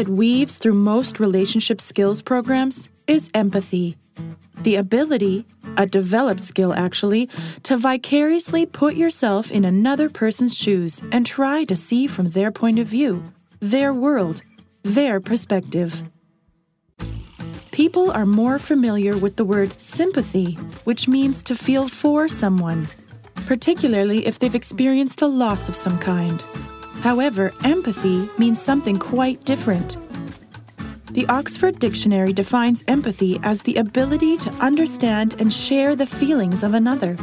that weaves through most relationship skills programs is empathy. The ability, a developed skill actually, to vicariously put yourself in another person's shoes and try to see from their point of view, their world, their perspective. People are more familiar with the word sympathy, which means to feel for someone, particularly if they've experienced a loss of some kind. However, empathy means something quite different. The Oxford Dictionary defines empathy as the ability to understand and share the feelings of another.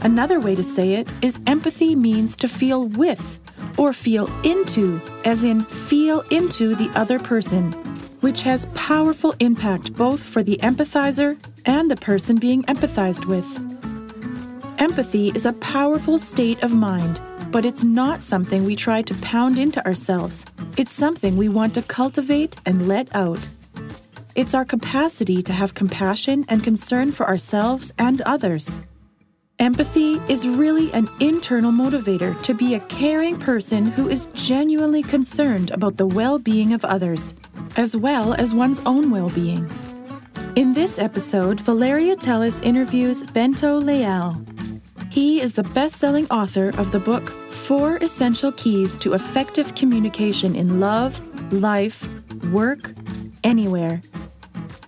Another way to say it is empathy means to feel with or feel into, as in feel into the other person, which has powerful impact both for the empathizer and the person being empathized with. Empathy is a powerful state of mind but it's not something we try to pound into ourselves. It's something we want to cultivate and let out. It's our capacity to have compassion and concern for ourselves and others. Empathy is really an internal motivator to be a caring person who is genuinely concerned about the well being of others, as well as one's own well being. In this episode, Valeria Teles interviews Bento Leal, he is the best selling author of the book Four Essential Keys to Effective Communication in Love, Life, Work, Anywhere.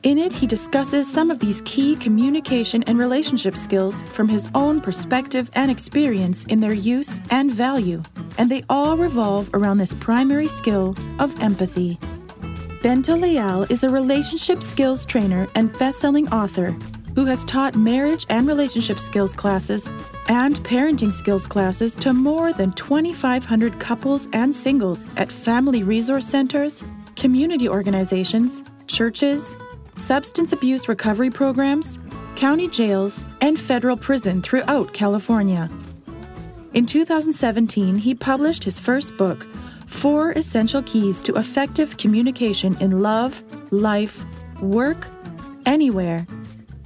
In it, he discusses some of these key communication and relationship skills from his own perspective and experience in their use and value, and they all revolve around this primary skill of empathy. Bento Leal is a relationship skills trainer and best-selling author who has taught marriage and relationship skills classes and parenting skills classes to more than 2,500 couples and singles at family resource centers, community organizations, churches, substance abuse recovery programs, county jails, and federal prison throughout California. In 2017, he published his first book, Four Essential Keys to Effective Communication in Love, Life, Work, Anywhere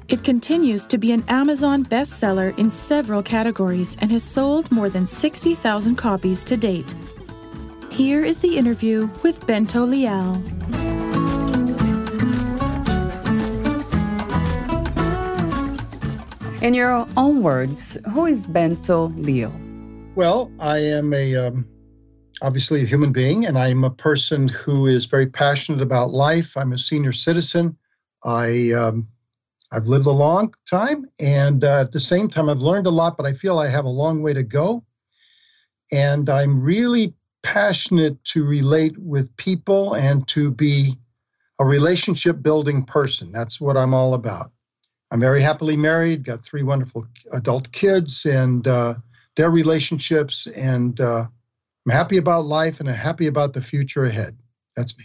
it continues to be an Amazon bestseller in several categories and has sold more than 60,000 copies to date. Here is the interview with Bento Leal. In your own words, who is Bento Leal? Well, I am a um, obviously a human being, and I'm a person who is very passionate about life. I'm a senior citizen. I um, I've lived a long time, and uh, at the same time, I've learned a lot, but I feel I have a long way to go. And I'm really passionate to relate with people and to be a relationship building person. That's what I'm all about. I'm very happily married, got three wonderful adult kids and uh, their relationships, and uh, I'm happy about life and I'm happy about the future ahead. That's me.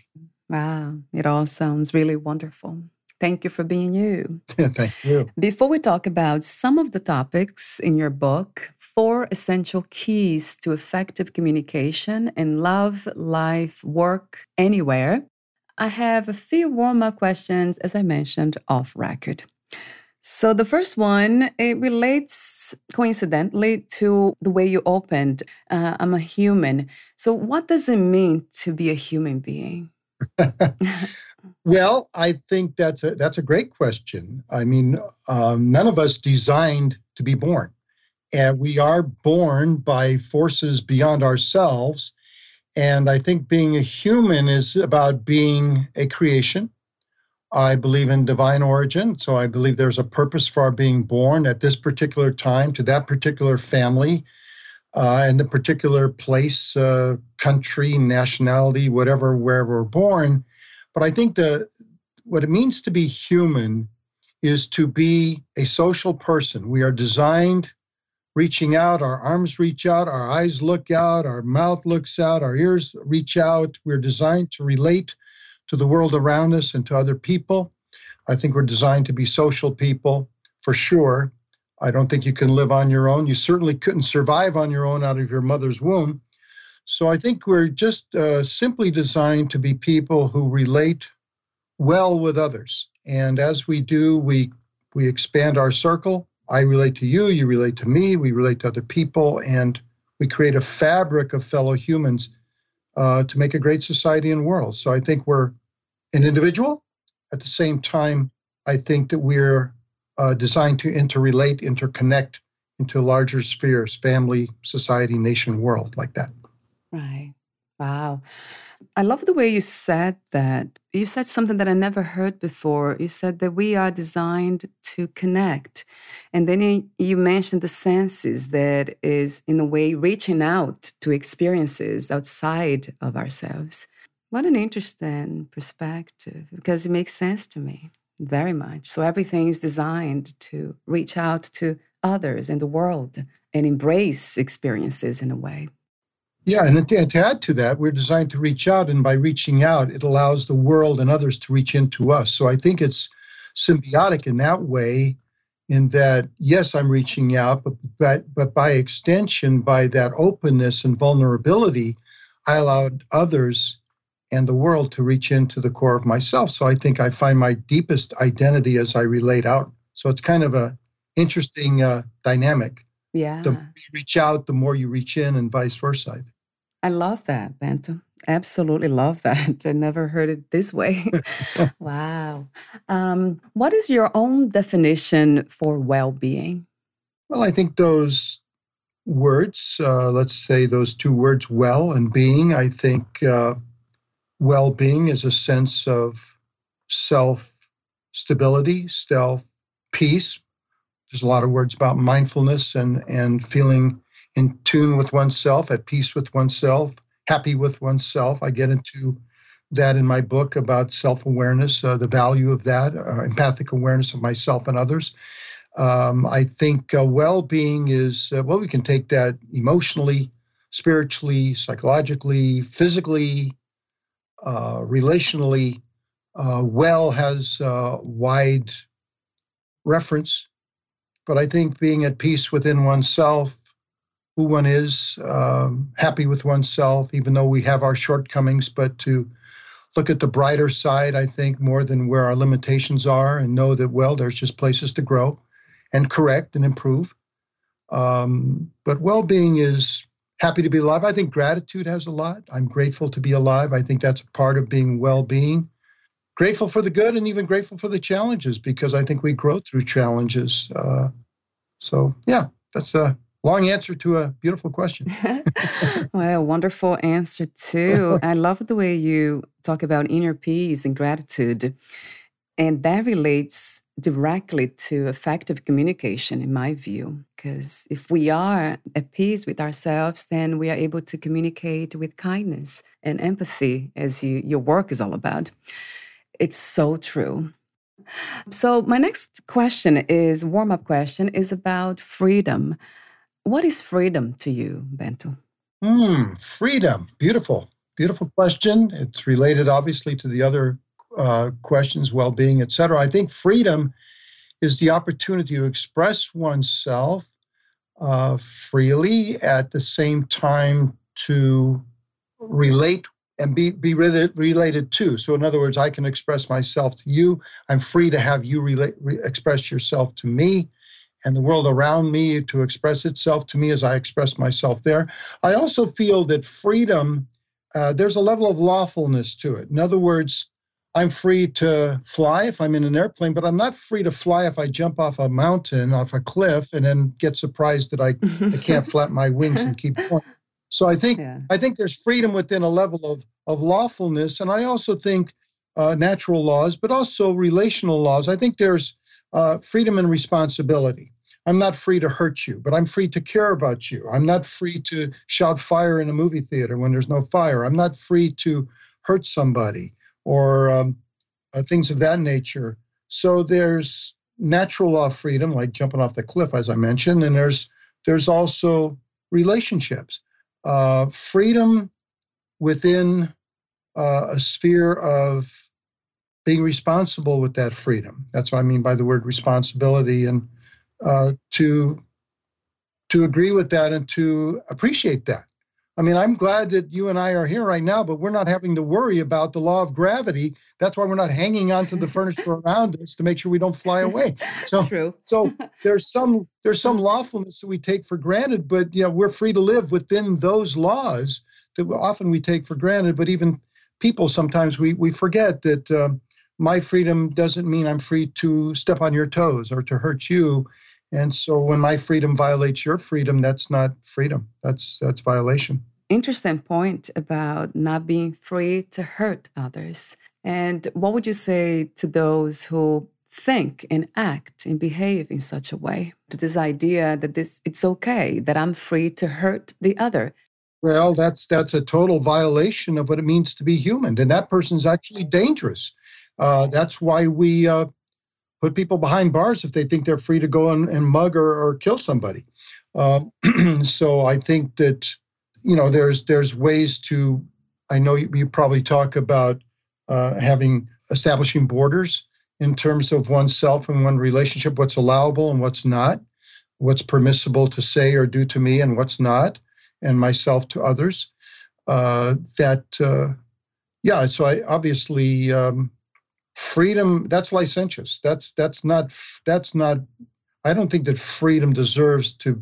Wow, it all sounds really wonderful. Thank you for being you. Thank you. Before we talk about some of the topics in your book, Four Essential Keys to Effective Communication in Love, Life, Work, Anywhere, I have a few warm up questions, as I mentioned off record. So the first one, it relates coincidentally to the way you opened. Uh, I'm a human. So what does it mean to be a human being? Well, I think that's a that's a great question. I mean, um, none of us designed to be born. And we are born by forces beyond ourselves. And I think being a human is about being a creation. I believe in divine origin. So I believe there's a purpose for our being born at this particular time to that particular family uh, and the particular place, uh, country, nationality, whatever, wherever we're born. But I think the what it means to be human is to be a social person. We are designed reaching out, our arms reach out, our eyes look out, our mouth looks out, our ears reach out. We're designed to relate to the world around us and to other people. I think we're designed to be social people for sure. I don't think you can live on your own. You certainly couldn't survive on your own out of your mother's womb. So I think we're just uh, simply designed to be people who relate well with others. And as we do, we we expand our circle. I relate to you, you relate to me, we relate to other people, and we create a fabric of fellow humans uh, to make a great society and world. So I think we're an individual. At the same time, I think that we're uh, designed to interrelate, interconnect into larger spheres family, society, nation, world like that. Right. Wow. I love the way you said that. You said something that I never heard before. You said that we are designed to connect. And then you mentioned the senses that is, in a way, reaching out to experiences outside of ourselves. What an interesting perspective because it makes sense to me very much. So everything is designed to reach out to others in the world and embrace experiences in a way. Yeah, and to add to that, we're designed to reach out, and by reaching out, it allows the world and others to reach into us. So I think it's symbiotic in that way, in that yes, I'm reaching out, but but, but by extension, by that openness and vulnerability, I allowed others and the world to reach into the core of myself. So I think I find my deepest identity as I relate out. So it's kind of a interesting uh, dynamic. Yeah. The more you reach out, the more you reach in, and vice versa. I love that, Bento. Absolutely love that. I never heard it this way. wow. Um, what is your own definition for well being? Well, I think those words, uh, let's say those two words, well and being, I think uh, well being is a sense of self stability, self peace, there's a lot of words about mindfulness and and feeling in tune with oneself, at peace with oneself, happy with oneself. I get into that in my book about self awareness, uh, the value of that, uh, empathic awareness of myself and others. Um, I think uh, well being is, uh, well, we can take that emotionally, spiritually, psychologically, physically, uh, relationally. Uh, well has wide reference but I think being at peace within oneself, who one is, um, happy with oneself, even though we have our shortcomings, but to look at the brighter side, I think, more than where our limitations are, and know that, well, there's just places to grow and correct and improve. Um, but well being is happy to be alive. I think gratitude has a lot. I'm grateful to be alive. I think that's a part of being well being grateful for the good and even grateful for the challenges because I think we grow through challenges. Uh, so, yeah, that's a long answer to a beautiful question. well, wonderful answer, too. I love the way you talk about inner peace and gratitude. And that relates directly to effective communication, in my view. Because if we are at peace with ourselves, then we are able to communicate with kindness and empathy, as you, your work is all about. It's so true. So, my next question is warm up question is about freedom. What is freedom to you, Bento? Hmm, freedom. Beautiful. Beautiful question. It's related, obviously, to the other uh, questions, well being, etc. I think freedom is the opportunity to express oneself uh, freely at the same time to relate and be be related to. So, in other words, I can express myself to you. I'm free to have you relate, re- express yourself to me, and the world around me to express itself to me as I express myself there. I also feel that freedom. Uh, there's a level of lawfulness to it. In other words, I'm free to fly if I'm in an airplane, but I'm not free to fly if I jump off a mountain, off a cliff, and then get surprised that I, I can't flap my wings and keep going. So I think yeah. I think there's freedom within a level of of lawfulness, and I also think uh, natural laws, but also relational laws. I think there's uh, freedom and responsibility. I'm not free to hurt you, but I'm free to care about you. I'm not free to shout fire in a movie theater when there's no fire. I'm not free to hurt somebody or um, uh, things of that nature. So there's natural law freedom, like jumping off the cliff, as I mentioned, and there's there's also relationships, uh, freedom within uh, a sphere of being responsible with that freedom. That's what I mean by the word responsibility, and uh, to to agree with that and to appreciate that. I mean, I'm glad that you and I are here right now, but we're not having to worry about the law of gravity. That's why we're not hanging onto the furniture around us to make sure we don't fly away. So, True. so there's some there's some lawfulness that we take for granted, but you know, we're free to live within those laws that often we take for granted. But even people sometimes we we forget that um, my freedom doesn't mean I'm free to step on your toes or to hurt you. And so when my freedom violates your freedom, that's not freedom. That's that's violation interesting point about not being free to hurt others. And what would you say to those who think and act and behave in such a way? To this idea that this it's okay that I'm free to hurt the other. Well, that's that's a total violation of what it means to be human, and that person's actually dangerous. Uh, that's why we uh, put people behind bars if they think they're free to go and, and mug or, or kill somebody. Uh, so I think that you know, there's there's ways to. I know you, you probably talk about uh, having establishing borders in terms of oneself and one relationship, what's allowable and what's not, what's permissible to say or do to me and what's not, and myself to others. Uh, that, uh, yeah. So I obviously um, freedom. That's licentious. That's that's not that's not. I don't think that freedom deserves to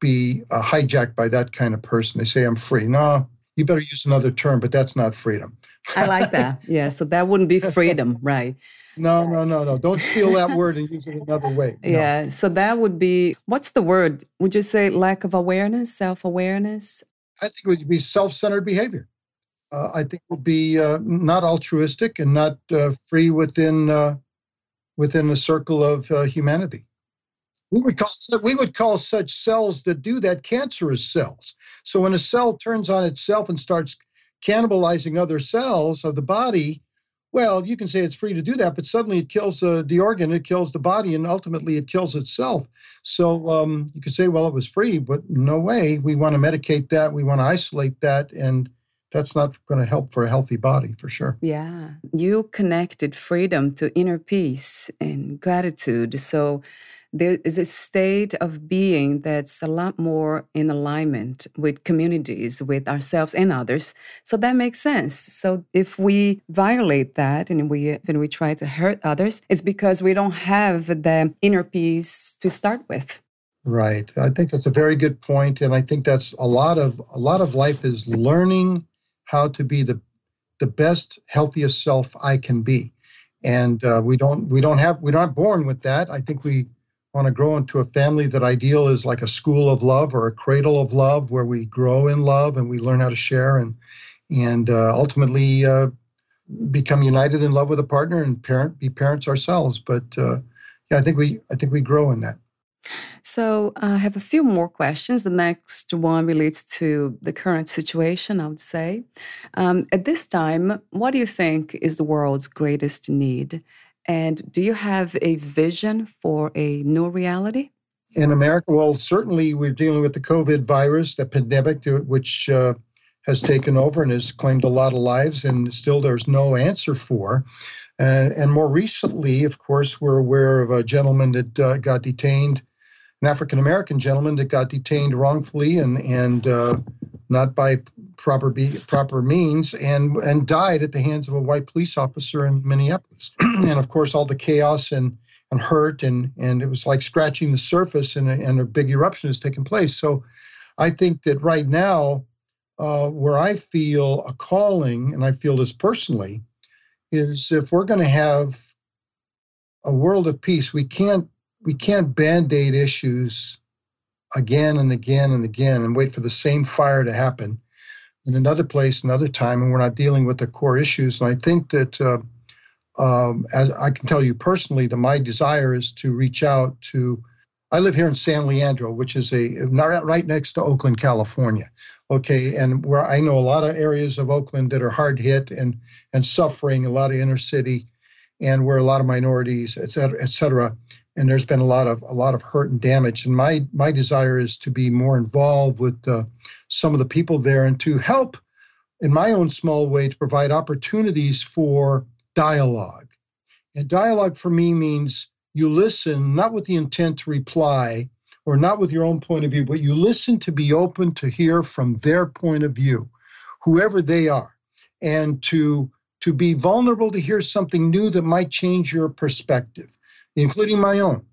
be uh, hijacked by that kind of person. They say, I'm free. No, you better use another term, but that's not freedom. I like that. Yeah. So that wouldn't be freedom, right? No, no, no, no. Don't steal that word and use it another way. No. Yeah. So that would be what's the word? Would you say lack of awareness, self awareness? I think it would be self centered behavior. Uh, I think would be uh, not altruistic and not uh, free within uh, within a circle of uh, humanity. We would call we would call such cells that do that cancerous cells. So when a cell turns on itself and starts cannibalizing other cells of the body, well, you can say it's free to do that, but suddenly it kills uh, the organ, it kills the body, and ultimately it kills itself. So um, you could say, well, it was free, but no way. We want to medicate that, we want to isolate that, and that's not going to help for a healthy body for sure. Yeah. You connected freedom to inner peace and gratitude. So there is a state of being that's a lot more in alignment with communities, with ourselves and others. So that makes sense. So if we violate that and we and we try to hurt others, it's because we don't have the inner peace to start with. Right. I think that's a very good point, and I think that's a lot of a lot of life is learning how to be the the best, healthiest self I can be. And uh, we don't we don't have we're not born with that. I think we want to grow into a family that ideal is like a school of love or a cradle of love where we grow in love and we learn how to share and and uh, ultimately uh, become united in love with a partner and parent be parents ourselves. But uh, yeah i think we i think we grow in that so uh, I have a few more questions. The next one relates to the current situation, I would say. Um, at this time, what do you think is the world's greatest need? And do you have a vision for a new reality? In America, well, certainly we're dealing with the COVID virus, the pandemic, which uh, has taken over and has claimed a lot of lives, and still there's no answer for. Uh, and more recently, of course, we're aware of a gentleman that uh, got detained, an African American gentleman that got detained wrongfully and and uh, not by proper be, proper means and and died at the hands of a white police officer in Minneapolis. and of course, all the chaos and and hurt and and it was like scratching the surface and a, and a big eruption has taken place. So, I think that right now, uh, where I feel a calling, and I feel this personally, is if we're going to have a world of peace, we can't we can't band-aid issues again and again and again and wait for the same fire to happen in another place, another time, and we're not dealing with the core issues. And I think that, uh, um, as I can tell you personally, that my desire is to reach out to. I live here in San Leandro, which is a right next to Oakland, California. Okay, and where I know a lot of areas of Oakland that are hard hit and and suffering, a lot of inner city, and where a lot of minorities, et cetera, et cetera and there's been a lot of a lot of hurt and damage. And my my desire is to be more involved with uh, some of the people there and to help, in my own small way, to provide opportunities for dialogue. And dialogue for me means you listen not with the intent to reply or not with your own point of view, but you listen to be open to hear from their point of view, whoever they are, and to to be vulnerable to hear something new that might change your perspective including my own.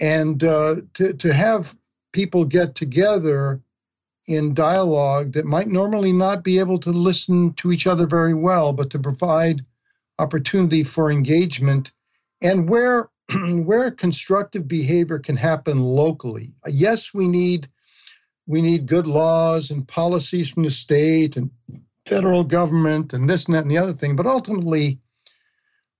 And uh, to, to have people get together in dialogue that might normally not be able to listen to each other very well, but to provide opportunity for engagement and where where constructive behavior can happen locally. Yes, we need we need good laws and policies from the state and federal government and this and that and the other thing, but ultimately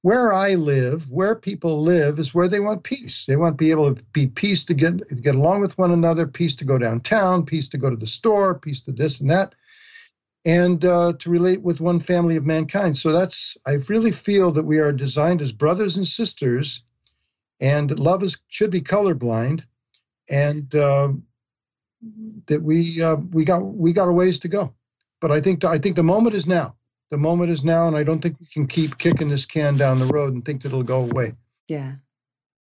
where I live, where people live, is where they want peace. They want to be able to be peace to get get along with one another, peace to go downtown, peace to go to the store, peace to this and that, and uh, to relate with one family of mankind. So that's I really feel that we are designed as brothers and sisters, and love is should be colorblind, and uh, that we uh, we got we got a ways to go. But I think I think the moment is now the moment is now, and I don't think we can keep kicking this can down the road and think that it'll go away. Yeah,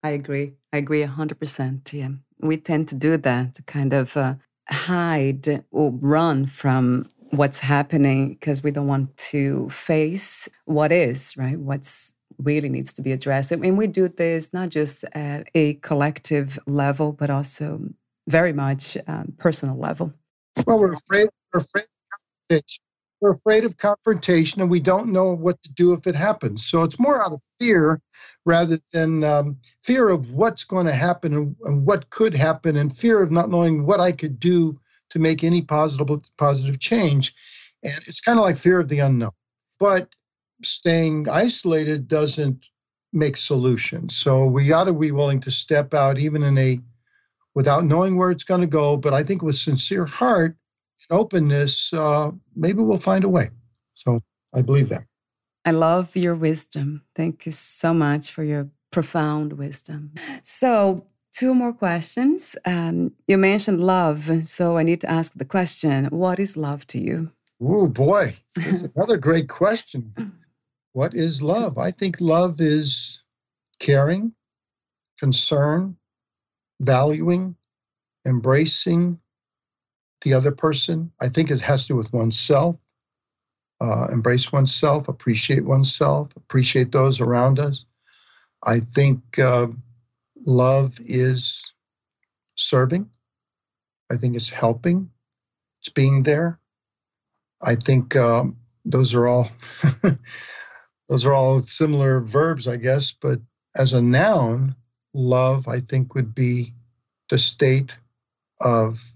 I agree. I agree 100%. Yeah. We tend to do that, to kind of uh, hide or run from what's happening because we don't want to face what is, right? What's really needs to be addressed. I mean, we do this not just at a collective level, but also very much um, personal level. Well, we're afraid. We're afraid of we're afraid of confrontation and we don't know what to do if it happens. So it's more out of fear rather than um, fear of what's going to happen and, and, what could happen and fear of not knowing what I could do to make any positive positive change. And it's kind of like fear of the unknown. But staying isolated doesn't make solutions. So we ought to be willing to step out even in a without knowing where it's going to go, but I think with sincere heart openness, uh, maybe we'll find a way. So I believe that. I love your wisdom. Thank you so much for your profound wisdom. So, two more questions. Um, you mentioned love. So, I need to ask the question what is love to you? Oh, boy. That's another great question. What is love? I think love is caring, concern, valuing, embracing, the other person. I think it has to do with oneself. Uh, embrace oneself, appreciate oneself, appreciate those around us. I think uh, love is serving. I think it's helping. It's being there. I think um, those are all those are all similar verbs, I guess. But as a noun, love, I think, would be the state of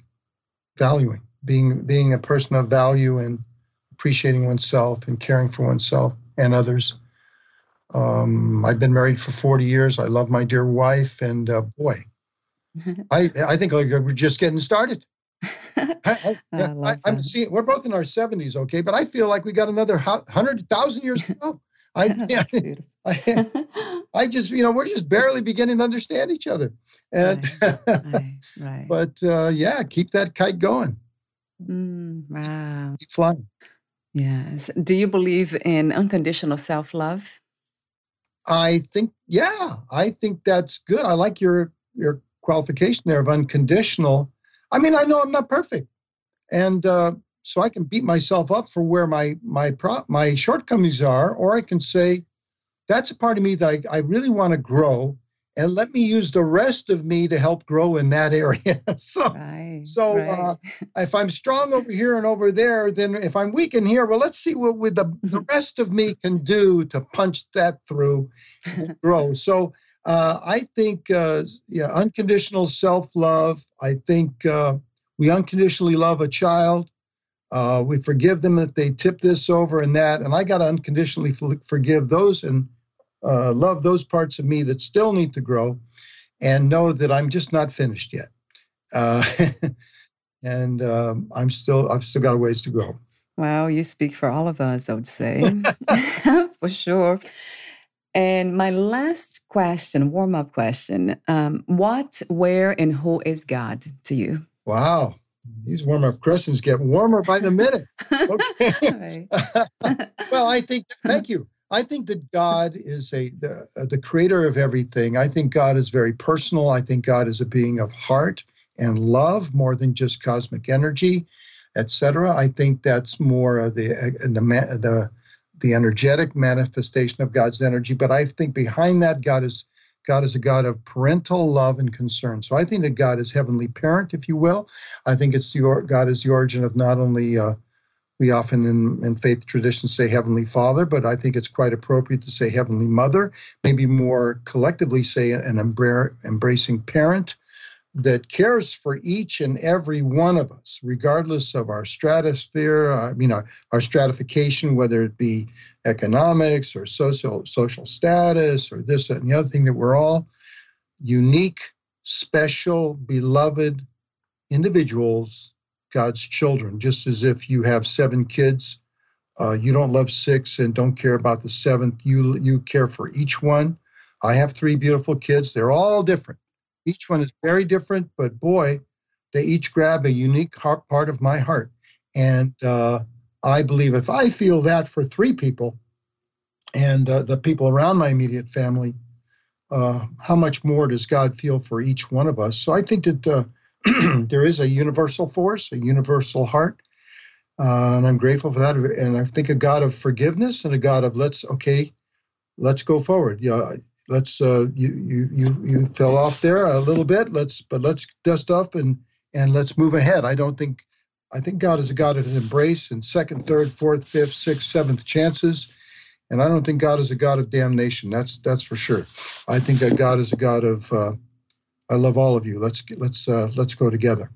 valuing, being being a person of value and appreciating oneself and caring for oneself and others. Um, I've been married for 40 years. I love my dear wife, and uh, boy, I I think like we're just getting started. I, am seeing we're both in our 70s, okay, but I feel like we got another hundred thousand years to go. I, I, I, just, you know, we're just barely beginning to understand each other. And, right, right, right. but uh, yeah, keep that kite going. Mm, wow. Keep flying. Yes. Do you believe in unconditional self love? I think, yeah, I think that's good. I like your your qualification there of unconditional. I mean, I know I'm not perfect, and uh, so I can beat myself up for where my my pro, my shortcomings are, or I can say, that's a part of me that I, I really want to grow, and let me use the rest of me to help grow in that area. so, right, so right. Uh, if I'm strong over here and over there, then if I'm weak in here, well, let's see what with the, the rest of me can do to punch that through and grow. So uh, I think, uh, yeah, unconditional self love. I think uh, we unconditionally love a child. Uh, we forgive them that they tip this over and that, and I got to unconditionally forgive those and uh, love those parts of me that still need to grow, and know that I'm just not finished yet. Uh, and um, I'm still I've still got a ways to go. Wow, you speak for all of us, I would say, for sure. And my last question, warm up question um, What, where, and who is God to you? Wow. These warm up questions get warmer by the minute. Okay. well, I think, thank you. I think that God is a the, uh, the, creator of everything. I think God is very personal. I think God is a being of heart and love more than just cosmic energy, etc. I think that's more of the uh, the the the energetic manifestation of God's energy. But I think behind that, God is God is a God of parental love and concern. So I think that God is heavenly parent, if you will. I think it's the God is the origin of not only uh, we often in, in faith traditions say heavenly father, but I think it's quite appropriate to say heavenly mother. Maybe more collectively say an embra- embracing parent that cares for each and every one of us, regardless of our stratosphere, I mean, our, our stratification, whether it be economics or social, social status or this, that, and the other thing, that we're all unique, special, beloved individuals, God's children. Just as if you have seven kids, uh, you don't love six and don't care about the seventh. You you care for each one. I have three beautiful kids. They're all different. Each one is very different, but boy, they each grab a unique part of my heart. And uh, I believe if I feel that for three people and uh, the people around my immediate family, uh, how much more does God feel for each one of us? So I think that uh, there is a universal force, a universal heart. Uh, and I'm grateful for that. And I think a God of forgiveness and a God of let's, okay, let's go forward. Yeah, let's uh, you you you you fell off there a little bit. Let's but let's dust up and and let's move ahead. I don't think I think God is a God of embrace and second, third, fourth, fifth, sixth, seventh chances. And I don't think God is a God of damnation. That's that's for sure. I think that God is a God of uh, I love all of you. Let's let's uh, let's go together.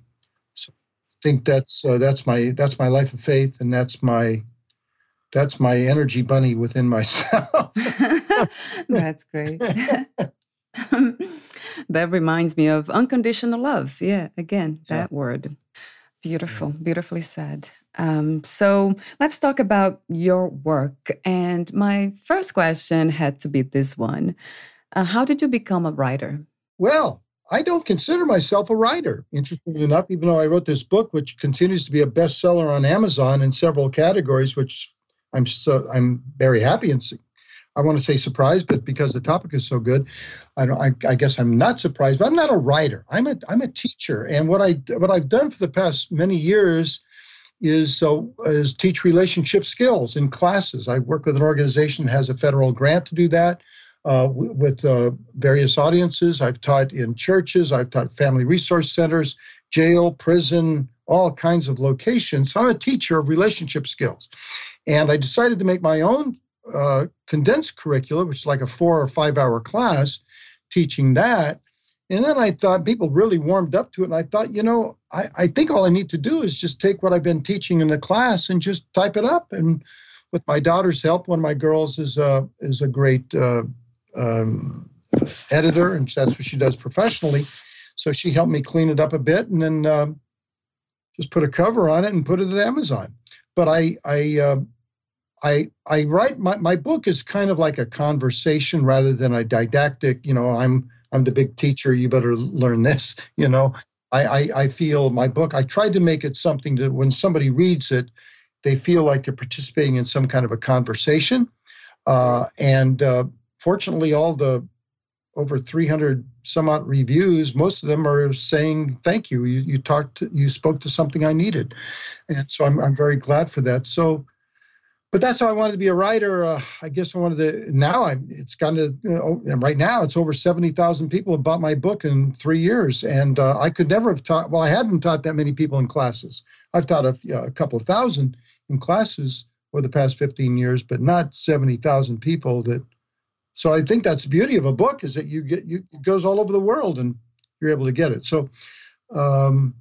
So I think that's uh, that's my that's my life of faith, and that's my that's my energy bunny within myself. that's great. that reminds me of unconditional love. Yeah, again, that yeah. word. Beautiful, beautifully said. Um, so let's talk about your work. And my first question had to be this one uh, How did you become a writer? Well, I don't consider myself a writer, interestingly enough, even though I wrote this book, which continues to be a bestseller on Amazon in several categories, which I'm so I'm very happy and I want to say surprised, but because the topic is so good, I don't. I, I, guess I'm not surprised. But I'm not a writer. I'm a I'm a teacher, and what I what I've done for the past many years is so is teach relationship skills in classes. I work with an organization that has a federal grant to do that. Uh, with uh, various audiences. I've taught in churches, I've taught family resource centers, jail, prison, all kinds of locations. So I'm a teacher of relationship skills. And I decided to make my own uh, condensed curriculum, which is like a four or five hour class, teaching that. And then I thought people really warmed up to it. And I thought, you know, I, I think all I need to do is just take what I've been teaching in the class and just type it up. And with my daughter's help, one of my girls is a, is a great uh, um, editor, and that's what she does professionally. So she helped me clean it up a bit and then um, just put a cover on it and put it at Amazon. But I, I, uh, I I write my, my book is kind of like a conversation rather than a didactic, you know, I'm I'm the big teacher, you better learn this, you know. I, I, I feel my book, I tried to make it something that when somebody reads it, they feel like they're participating in some kind of a conversation. Uh, and uh, fortunately, all the over 300 some odd reviews, most of them are saying thank you. You, you talked, to, you spoke to something I needed, and so I'm I'm very glad for that. So but that's how I wanted to be a writer. Uh, I guess I wanted to. Now I, it's gone to you know, right now it's over seventy thousand people have bought my book in three years, and uh, I could never have taught. Well, I hadn't taught that many people in classes. I've taught a, a couple of thousand in classes over the past fifteen years, but not seventy thousand people. That so I think that's the beauty of a book is that you get you it goes all over the world and you're able to get it. So. Um,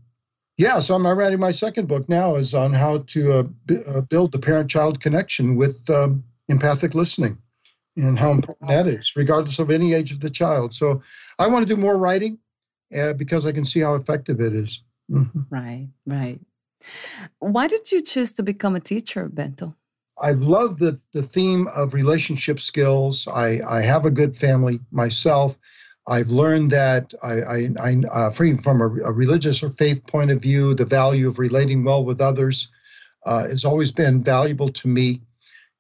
yeah, so I'm writing my second book now is on how to uh, b- uh, build the parent-child connection with um, empathic listening and how important that is, regardless of any age of the child. So I want to do more writing uh, because I can see how effective it is. Mm-hmm. Right, right. Why did you choose to become a teacher, Bento? I love the, the theme of relationship skills. I, I have a good family myself. I've learned that I, I, I uh, from a, a, religious or faith point of view, the value of relating well with others uh, has always been valuable to me.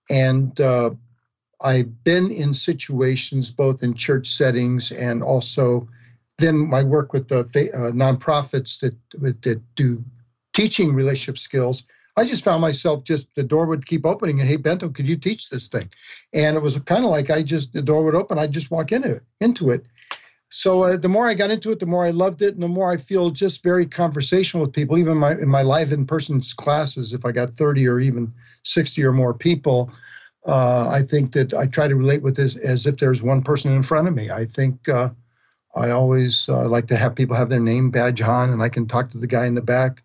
And uh, I've been in situations both in church settings and also then my work with the uh, nonprofits that, that do teaching relationship skills. I just found myself just the door would keep opening and hey Bento, could you teach this thing? And it was kind of like I just the door would open, I'd just walk into it, into it so uh, the more I got into it, the more I loved it, and the more I feel just very conversational with people. Even my in my live in person classes, if I got thirty or even sixty or more people, uh, I think that I try to relate with this as if there's one person in front of me. I think uh, I always uh, like to have people have their name badge on, and I can talk to the guy in the back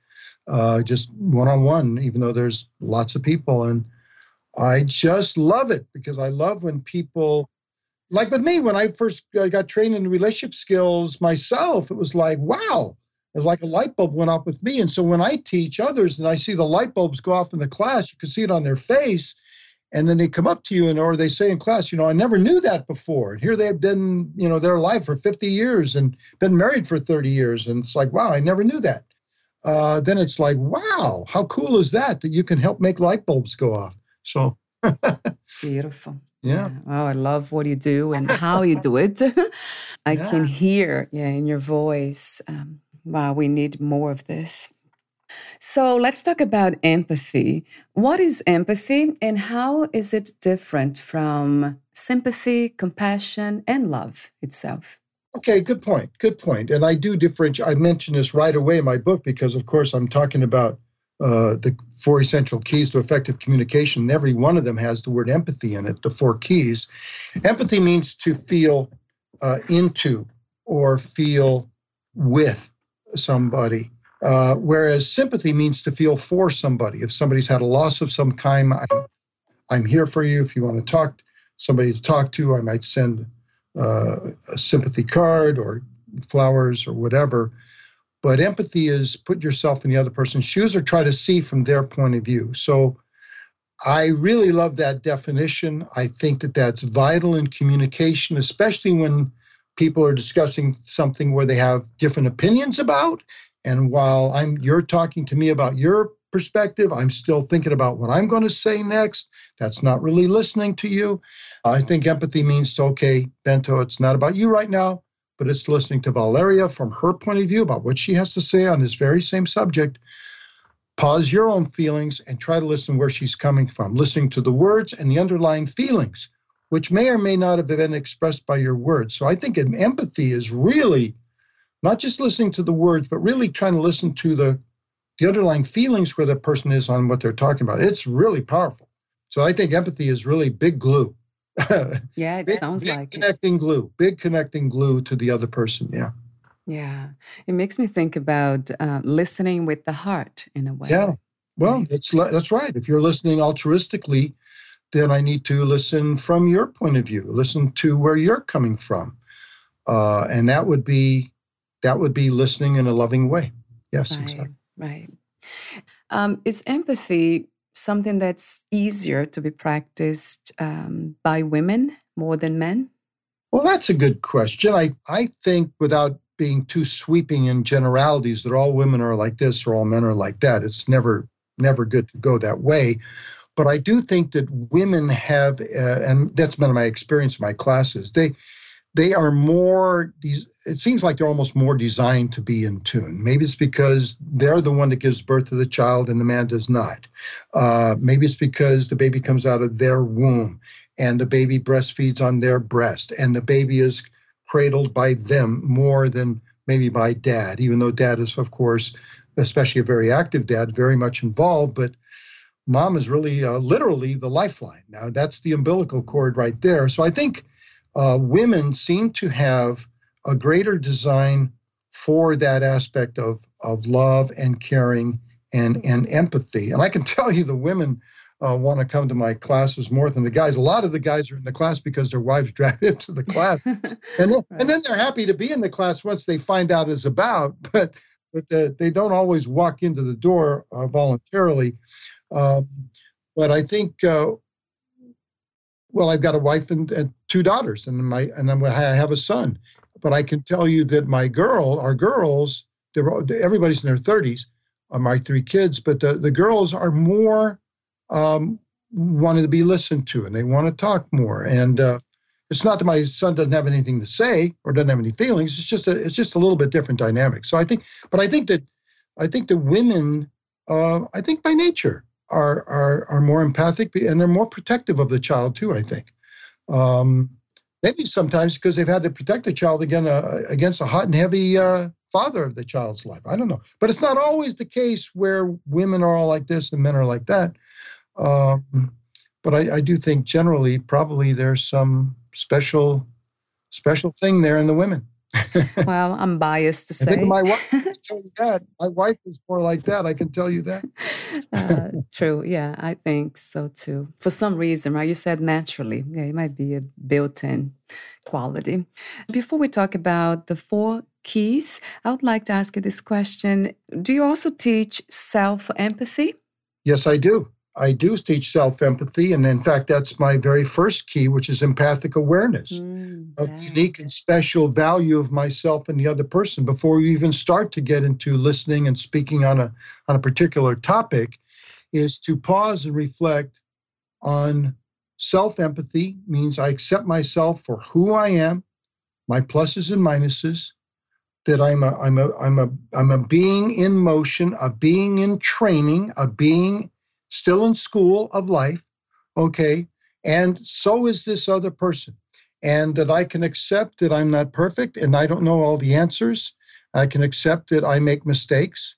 uh, just one on one, even though there's lots of people, and I just love it because I love when people like with me, when I first uh, got trained in relationship skills myself, it was like, wow, it was like a light bulb went off with me. And so when I teach others and I see the light bulbs go off in the class, you can see it on their face. And then they come up to you and or they say in class, you know, I never knew that before. And here they've been, you know, their alive for 50 years and been married for 30 years. And it's like, wow, I never knew that. Uh, then it's like, wow, how cool is that that you can help make light bulbs go off? So beautiful. Yeah. yeah. Oh, I love what you do and how you do it. I yeah. can hear, yeah, in your voice. Um, wow, we need more of this. So let's talk about empathy. What is empathy and how is it different from sympathy, compassion, and love itself? Okay, good point. Good point. And I do differentiate. I mentioned this right away in my book because, of course, I'm talking about uh, the four essential keys to effective communication. And every one of them has the word empathy in it, the four keys. Empathy means to feel uh, into or feel with somebody. Uh, whereas sympathy means to feel for somebody. If somebody's had a loss of some kind, I'm, I'm here for you. If you want to talk, somebody to talk to, I might send uh, a sympathy card or flowers or whatever. But empathy is put yourself in the other person's shoes or try to see from their point of view. So I really love that definition. I think that that's vital in communication, especially when people are discussing something where they have different opinions about. And while I'm you're talking to me about your perspective, I'm still thinking about what I'm going to say next. That's not really listening to you. I think empathy means okay, Bento, it's not about you right now but it's listening to Valeria from her point of view about what she has to say on this very same subject. Pause your own feelings and try to listen where she's coming from, listening to the words and the underlying feelings, which may or may not have been expressed by your words. So I think empathy is really not just listening to the words, but really trying to listen to the the underlying feelings where the person is on what they're talking about. It's really powerful. So I think empathy is really big glue. yeah, it big, sounds big like connecting it. glue, big connecting glue to the other person. Yeah. Yeah, it makes me think about uh, listening with the heart in a way. Yeah, well, that's that's right. If you're listening altruistically, then I need to listen from your point of view, listen to where you're coming from, uh, and that would be that would be listening in a loving way. Yes, right, exactly. Right. Um, is empathy something that's easier to be practiced um, by women more than men? Well, that's a good question. I, I think without being too sweeping in generalities that all women are like this or all men are like that, it's never never good to go that way. But I do think that women have, uh, and that's been my experience in my classes. They they are more it seems like they're almost more designed to be in tune. Maybe it's because they're the one that gives birth to the child and the man does not. Uh, maybe it's because the baby comes out of their womb and the baby breastfeeds on their breast and the baby is cradled by them more than maybe by dad even though dad is of course especially a very active dad very much involved but mom is really uh, literally the lifeline. Now that's the umbilical cord right there. So i think uh, women seem to have a greater design for that aspect of, of love and caring and, and empathy. And I can tell you the women uh, want to come to my classes more than the guys. A lot of the guys are in the class because their wives drag them to the class. and, then, and then they're happy to be in the class once they find out it's about, but, but the, they don't always walk into the door uh, voluntarily. Um, but I think uh, well, I've got a wife and, and two daughters, and my and I'm, I have a son. But I can tell you that my girl, our girls, everybody's in their 30s. Uh, my three kids, but the, the girls are more um, wanting to be listened to, and they want to talk more. And uh, it's not that my son doesn't have anything to say or doesn't have any feelings. It's just a it's just a little bit different dynamic. So I think, but I think that I think that women, uh, I think by nature, are are are more empathic and they're more protective of the child too. I think. Um, maybe sometimes because they've had to protect the child again uh, against a hot and heavy uh, father of the child's life. I don't know, but it's not always the case where women are all like this and men are like that. Um, but I, I do think generally, probably there's some special special thing there in the women. well, I'm biased to say. I think my wife tell you that. My wife is more like that. I can tell you that. uh, true. Yeah, I think so too. For some reason, right? You said naturally. Yeah, it might be a built-in quality. Before we talk about the four keys, I would like to ask you this question: Do you also teach self-empathy? Yes, I do. I do teach self empathy. And in fact, that's my very first key, which is empathic awareness mm, of the unique and special value of myself and the other person before you even start to get into listening and speaking on a, on a particular topic, is to pause and reflect on self empathy, means I accept myself for who I am, my pluses and minuses. That I'm a I'm a I'm a I'm a being in motion, a being in training, a being still in school of life, okay, and so is this other person. And that I can accept that I'm not perfect and I don't know all the answers. I can accept that I make mistakes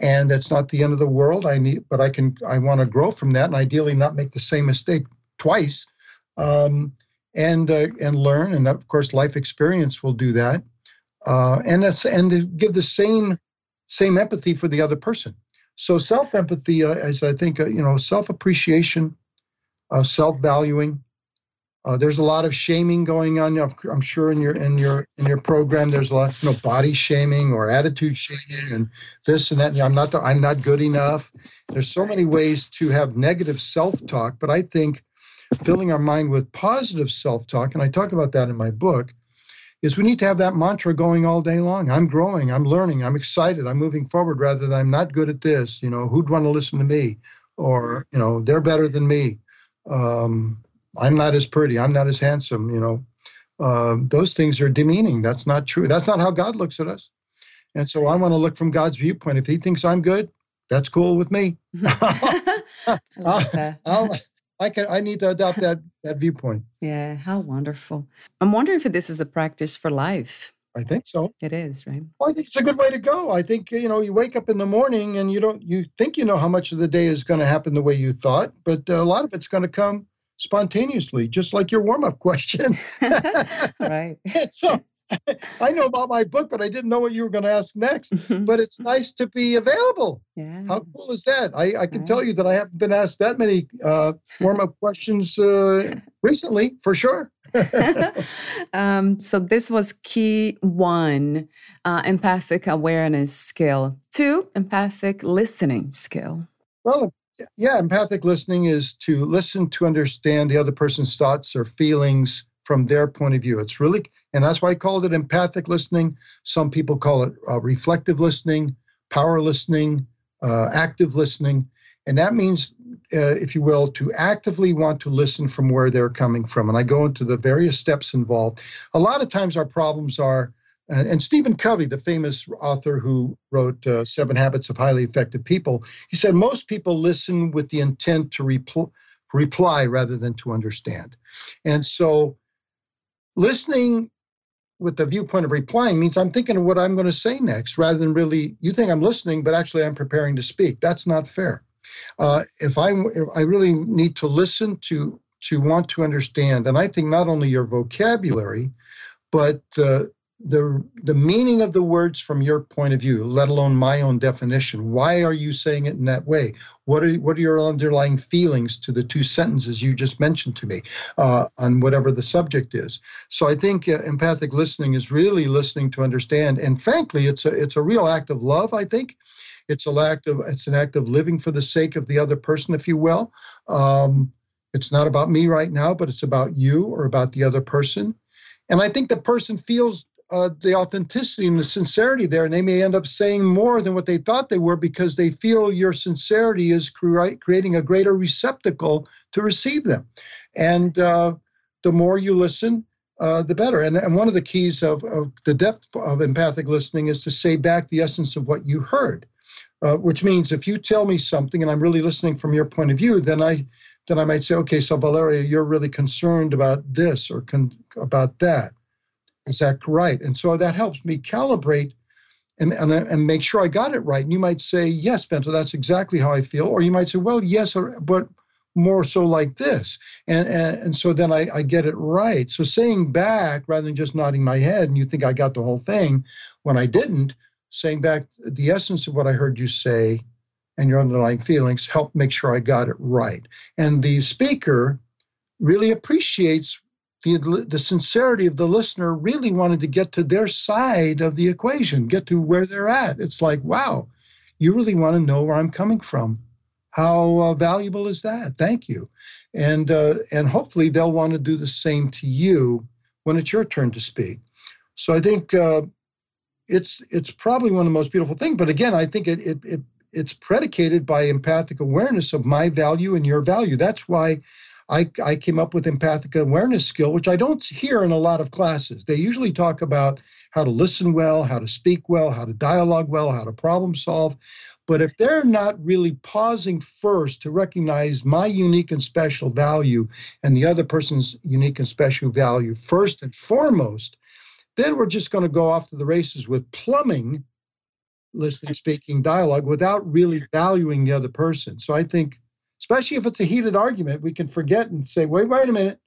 and it's not the end of the world. I need, but I can, I want to grow from that and ideally not make the same mistake twice. Um, and uh, and learn, and of course, life experience will do that. Uh, and that's and give the same same empathy for the other person. So self empathy uh, is, I think, uh, you know, self appreciation, uh, self valuing. Uh, there's a lot of shaming going on. I'm sure in your in your in your program, there's a lot, you know, body shaming or attitude shaming and this and that. I'm not the, I'm not good enough. There's so many ways to have negative self talk, but I think filling our mind with positive self talk, and I talk about that in my book, is we need to have that mantra going all day long. I'm growing, I'm learning, I'm excited, I'm moving forward rather than I'm not good at this. You know, who'd want to listen to me? Or, you know, they're better than me. Um, I'm not as pretty, I'm not as handsome, you know. Uh, those things are demeaning. That's not true. That's not how God looks at us. And so I want to look from God's viewpoint. If He thinks I'm good, that's cool with me. I'll, I'll, I can I need to adopt that that viewpoint. Yeah, how wonderful. I'm wondering if this is a practice for life. I think so. It is, right? Well, I think it's a good way to go. I think you know you wake up in the morning and you don't you think you know how much of the day is going to happen the way you thought, but a lot of it's going to come spontaneously, just like your warm up questions. right. so I know about my book, but I didn't know what you were going to ask next. but it's nice to be available. Yeah. How cool is that? I, I can right. tell you that I haven't been asked that many uh, warm up questions uh, recently, for sure. um, so this was key one, uh, empathic awareness skill. Two, empathic listening skill. Well, yeah, empathic listening is to listen to understand the other person's thoughts or feelings from their point of view. It's really, and that's why I called it empathic listening. Some people call it uh, reflective listening, power listening, uh, active listening. And that means uh, if you will, to actively want to listen from where they're coming from. And I go into the various steps involved. A lot of times our problems are, and Stephen Covey, the famous author who wrote uh, Seven Habits of Highly Effective People, he said most people listen with the intent to repl- reply rather than to understand. And so listening with the viewpoint of replying means I'm thinking of what I'm going to say next rather than really, you think I'm listening, but actually I'm preparing to speak. That's not fair. Uh, if I if I really need to listen to to want to understand, and I think not only your vocabulary, but uh, the the meaning of the words from your point of view, let alone my own definition. Why are you saying it in that way? What are what are your underlying feelings to the two sentences you just mentioned to me uh, on whatever the subject is? So I think uh, empathic listening is really listening to understand, and frankly, it's a it's a real act of love. I think it's an act of it's an act of living for the sake of the other person, if you will. Um, it's not about me right now, but it's about you or about the other person. And I think the person feels uh, the authenticity and the sincerity there, and they may end up saying more than what they thought they were because they feel your sincerity is cre- creating a greater receptacle to receive them. And uh, the more you listen, uh, the better. And, and one of the keys of, of the depth of empathic listening is to say back the essence of what you heard, uh, which means if you tell me something and I'm really listening from your point of view, then I then I might say, okay, so Valeria, you're really concerned about this or con- about that is that right? And so that helps me calibrate and, and, and make sure I got it right. And you might say, yes, Bento, that's exactly how I feel. Or you might say, well, yes, or, but more so like this. And, and, and so then I, I get it right. So saying back rather than just nodding my head and you think I got the whole thing when I didn't, saying back the essence of what I heard you say and your underlying feelings help make sure I got it right. And the speaker really appreciates the, the sincerity of the listener really wanted to get to their side of the equation, get to where they're at. It's like, wow, you really want to know where I'm coming from. How uh, valuable is that? Thank you. And uh, and hopefully they'll want to do the same to you when it's your turn to speak. So I think uh, it's it's probably one of the most beautiful things. But again, I think it, it it it's predicated by empathic awareness of my value and your value. That's why I, I came up with empathic awareness skill, which I don't hear in a lot of classes. They usually talk about how to listen well, how to speak well, how to dialogue well, how to problem solve. But if they're not really pausing first to recognize my unique and special value and the other person's unique and special value first and foremost, then we're just going to go off to the races with plumbing listening, speaking, dialogue without really valuing the other person. So I think especially if it's a heated argument, we can forget and say, wait, wait a minute.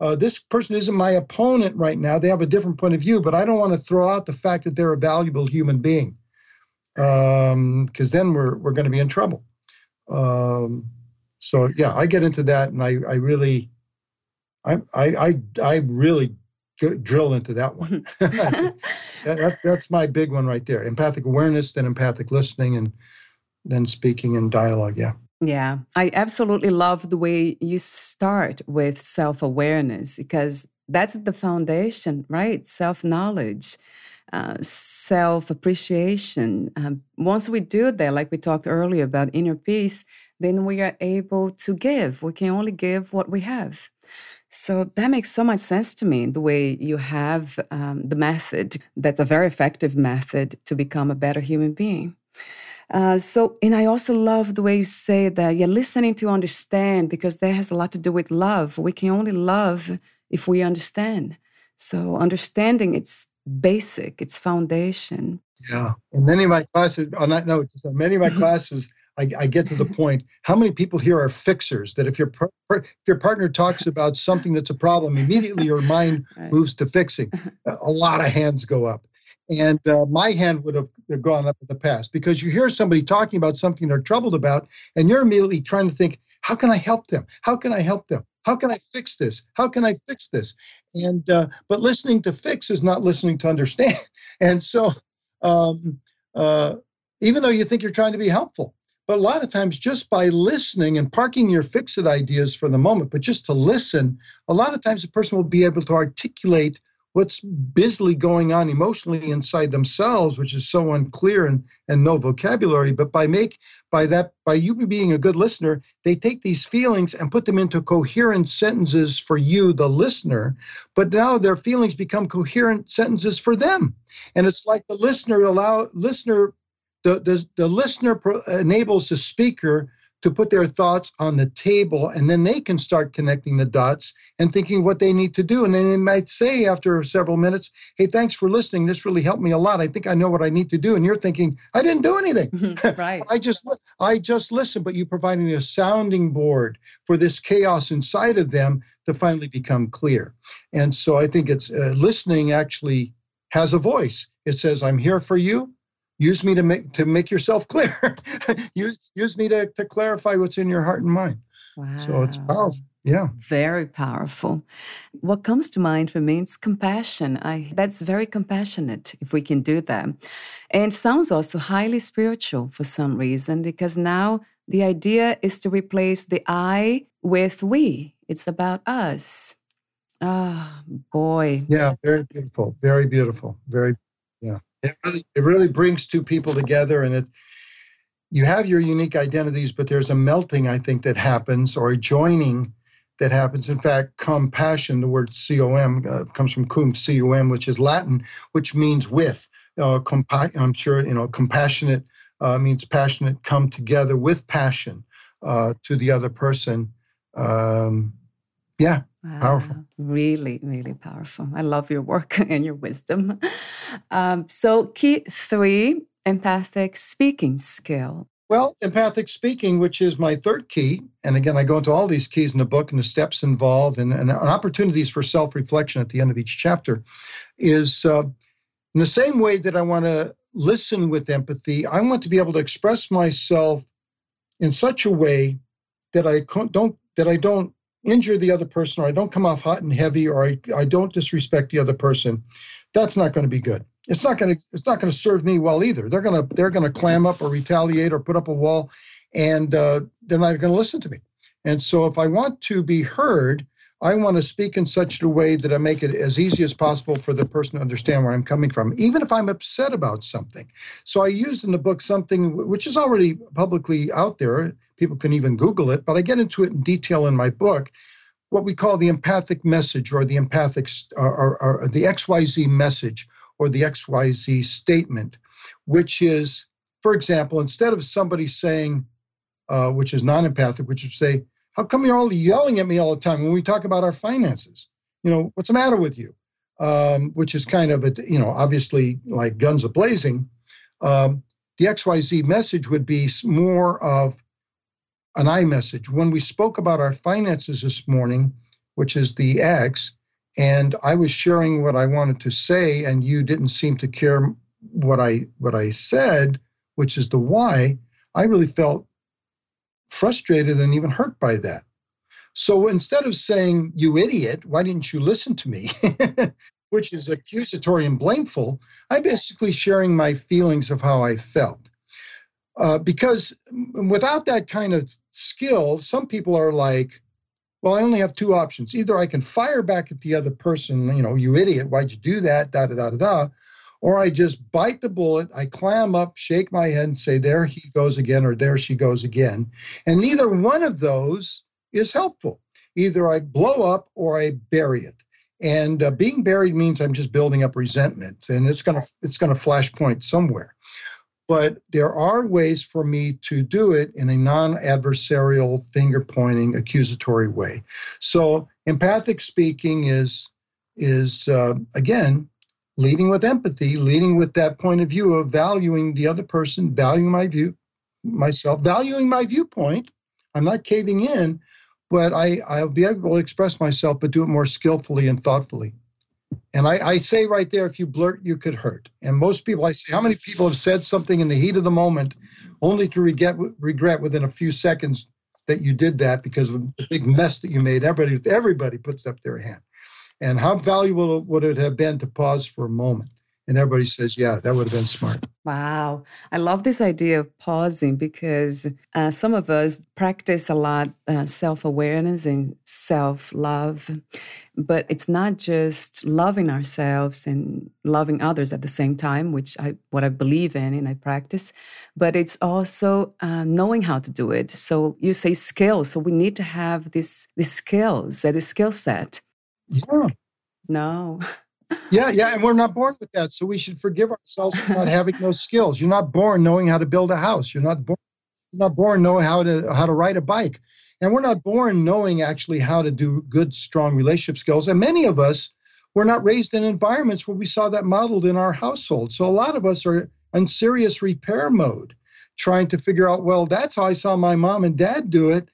Uh, this person isn't my opponent right now. They have a different point of view, but I don't want to throw out the fact that they're a valuable human being, because um, then we're we're going to be in trouble. Um, so yeah, I get into that, and I I really, I I I, I really drill into that one. that, that, that's my big one right there: empathic awareness, then empathic listening, and then speaking and dialogue. Yeah. Yeah, I absolutely love the way you start with self awareness because that's the foundation, right? Self knowledge, uh, self appreciation. Um, once we do that, like we talked earlier about inner peace, then we are able to give. We can only give what we have. So that makes so much sense to me, the way you have um, the method that's a very effective method to become a better human being. Uh, so, and I also love the way you say that you're listening to understand because that has a lot to do with love. We can only love if we understand. So, understanding it's basic, it's foundation. Yeah. And many of my classes, on that note, many of my classes, I, I, get to the point. How many people here are fixers? That if your if your partner talks about something that's a problem, immediately your mind right. moves to fixing. A lot of hands go up and uh, my hand would have gone up in the past because you hear somebody talking about something they're troubled about and you're immediately trying to think how can i help them? How can i help them? How can i fix this? How can i fix this? And uh, but listening to fix is not listening to understand. And so um, uh, even though you think you're trying to be helpful but a lot of times just by listening and parking your fix-it ideas for the moment but just to listen a lot of times a person will be able to articulate what's busily going on emotionally inside themselves, which is so unclear and, and no vocabulary. But by make by that by you being a good listener, they take these feelings and put them into coherent sentences for you, the listener. But now their feelings become coherent sentences for them, and it's like the listener allow listener the the, the listener pro, enables the speaker to put their thoughts on the table and then they can start connecting the dots and thinking what they need to do. And then they might say after several minutes hey thanks for listening. This really helped me a lot. I think i know what i need to do. And you're thinking i didn't do anything. Right. I just i just listened but you providing a sounding board for this chaos inside of them to finally become clear. And so i think it's uh, listening actually has a voice. It says i'm here for you use me to make to make yourself clear. Use use me to, to clarify what's in your heart and mind. Wow. so it's powerful. Yeah. Very powerful. What comes to mind for me is compassion. I that's very compassionate if we can do that. And sounds also highly spiritual for some reason because now the idea is to replace the i with we. It's about us. Ah oh, boy. Yeah very beautiful. Very beautiful. Very it really, it really brings two people together and it you have your unique identities but there's a melting i think that happens or a joining that happens in fact compassion the word com uh, comes from cum cum which is latin which means with uh, compa- i'm sure you know compassionate uh, means passionate come together with passion uh, to the other person um, yeah Wow, powerful. Really, really powerful. I love your work and your wisdom. Um, so, key three empathic speaking skill. Well, empathic speaking, which is my third key, and again, I go into all these keys in the book and the steps involved and, and opportunities for self reflection at the end of each chapter, is uh, in the same way that I want to listen with empathy, I want to be able to express myself in such a way that I don't that I don't injure the other person or I don't come off hot and heavy or I, I don't disrespect the other person, that's not going to be good. It's not going to it's not going to serve me well either. They're going to they're going to clam up or retaliate or put up a wall, and uh, they're not going to listen to me. And so, if I want to be heard, I want to speak in such a way that I make it as easy as possible for the person to understand where I'm coming from, even if I'm upset about something. So I use in the book something which is already publicly out there. People can even Google it, but I get into it in detail in my book. What we call the empathic message, or the empathic, or, or, or the XYZ message, or the XYZ statement, which is, for example, instead of somebody saying, uh, which is non empathic, which would say, How come you're all yelling at me all the time when we talk about our finances? You know, what's the matter with you? Um, which is kind of a, you know, obviously like guns a blazing. Um, the XYZ message would be more of, an I message. When we spoke about our finances this morning, which is the X, and I was sharing what I wanted to say, and you didn't seem to care what I what I said, which is the Y, I really felt frustrated and even hurt by that. So instead of saying, you idiot, why didn't you listen to me? which is accusatory and blameful, I'm basically sharing my feelings of how I felt. Uh, because without that kind of skill, some people are like, well, I only have two options. Either I can fire back at the other person, you know, you idiot, why'd you do that, da da da da da, or I just bite the bullet, I clam up, shake my head, and say, there he goes again, or there she goes again. And neither one of those is helpful. Either I blow up or I bury it. And uh, being buried means I'm just building up resentment, and it's gonna it's gonna flash point somewhere but there are ways for me to do it in a non-adversarial finger pointing accusatory way. So empathic speaking is is uh, again leading with empathy leading with that point of view of valuing the other person valuing my view myself valuing my viewpoint. I'm not caving in but i i'll be able to express myself but do it more skillfully and thoughtfully and I, I, say right there, if you blurt, you could hurt. And most people, I say, how many people have said something in the heat of the moment, only to regret, regret within a few seconds that you did that because of the big mess that you made. Everybody, everybody puts up their hand. And how valuable would it have been to pause for a moment And everybody says, yeah, that would have been smart. Wow. I love this idea of pausing because uh, some of us practice a lot uh, self awareness and self love. But it's not just loving ourselves and loving others at the same time, which I what I believe in and I practice, but it's also uh, knowing how to do it. So you say skills. So we need to have this these skills, uh, this skill set. Yeah. No. yeah, yeah, and we're not born with that, so we should forgive ourselves for not having those skills. You're not born knowing how to build a house. You're not born you're not born knowing how to how to ride a bike, and we're not born knowing actually how to do good, strong relationship skills. And many of us were not raised in environments where we saw that modeled in our household. So a lot of us are in serious repair mode, trying to figure out, well, that's how I saw my mom and dad do it.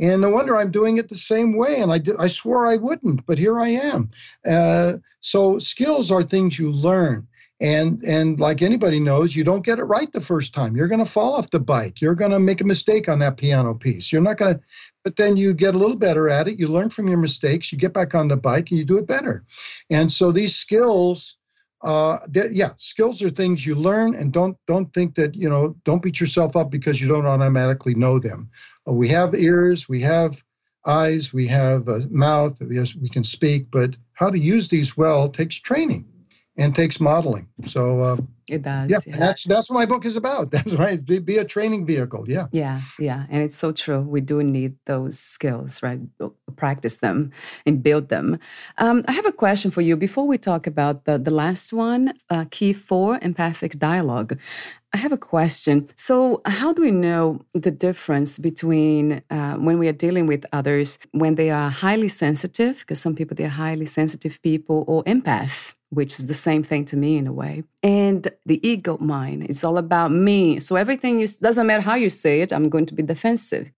And no wonder I'm doing it the same way. And I, did, I swore I wouldn't, but here I am. Uh, so skills are things you learn. And, and like anybody knows, you don't get it right the first time. You're going to fall off the bike. You're going to make a mistake on that piano piece. You're not going to, but then you get a little better at it. You learn from your mistakes. You get back on the bike and you do it better. And so these skills, uh, yeah, skills are things you learn, and don't don't think that you know. Don't beat yourself up because you don't automatically know them. Uh, we have ears, we have eyes, we have a mouth, yes, we can speak, but how to use these well takes training and takes modeling. So uh, it does. Yeah, yeah, that's that's what my book is about. That's right. Be, be, a training vehicle. Yeah. Yeah, yeah, and it's so true. We do need those skills, right? Practice them and build them. Um, I have a question for you before we talk about the the last one, uh, key four, empathic dialogue. I have a question. So, how do we know the difference between uh, when we are dealing with others when they are highly sensitive, because some people they're highly sensitive people, or empath? which is the same thing to me in a way. And the ego mind, it's all about me. So everything you, doesn't matter how you say it, I'm going to be defensive.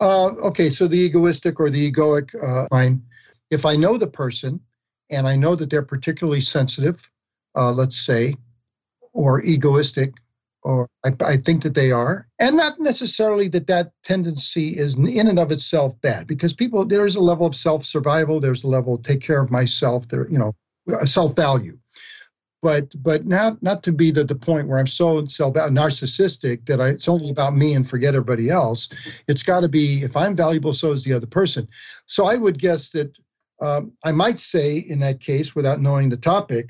Uh, okay, so the egoistic or the egoic uh, mind, if I know the person and I know that they're particularly sensitive, uh, let's say, or egoistic, or I, I, think that they are, and not necessarily that that tendency is in and of itself bad, because people there's a level of self survival, there's a level take care of myself, there you know self value. But but not not to be to the point where I'm so self narcissistic that I, it's only about me and forget everybody else. It's got to be if I'm valuable, so is the other person. So I would guess that um, I might say in that case, without knowing the topic,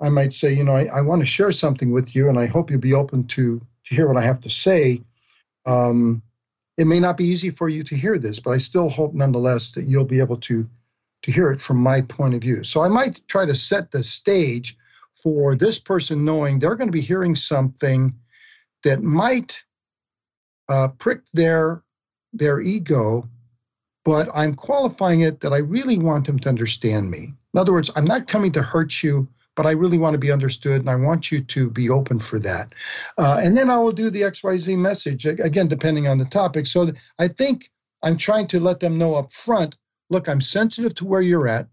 I might say, you know, I, I want to share something with you, and I hope you'll be open to to hear what I have to say. Um, it may not be easy for you to hear this, but I still hope nonetheless that you'll be able to to hear it from my point of view. So I might try to set the stage for this person knowing they're going to be hearing something that might uh, prick their their ego, but I'm qualifying it that I really want them to understand me. In other words, I'm not coming to hurt you, but I really want to be understood, and I want you to be open for that. Uh, and then I will do the XYZ message again, depending on the topic. So I think I'm trying to let them know up front look, I'm sensitive to where you're at.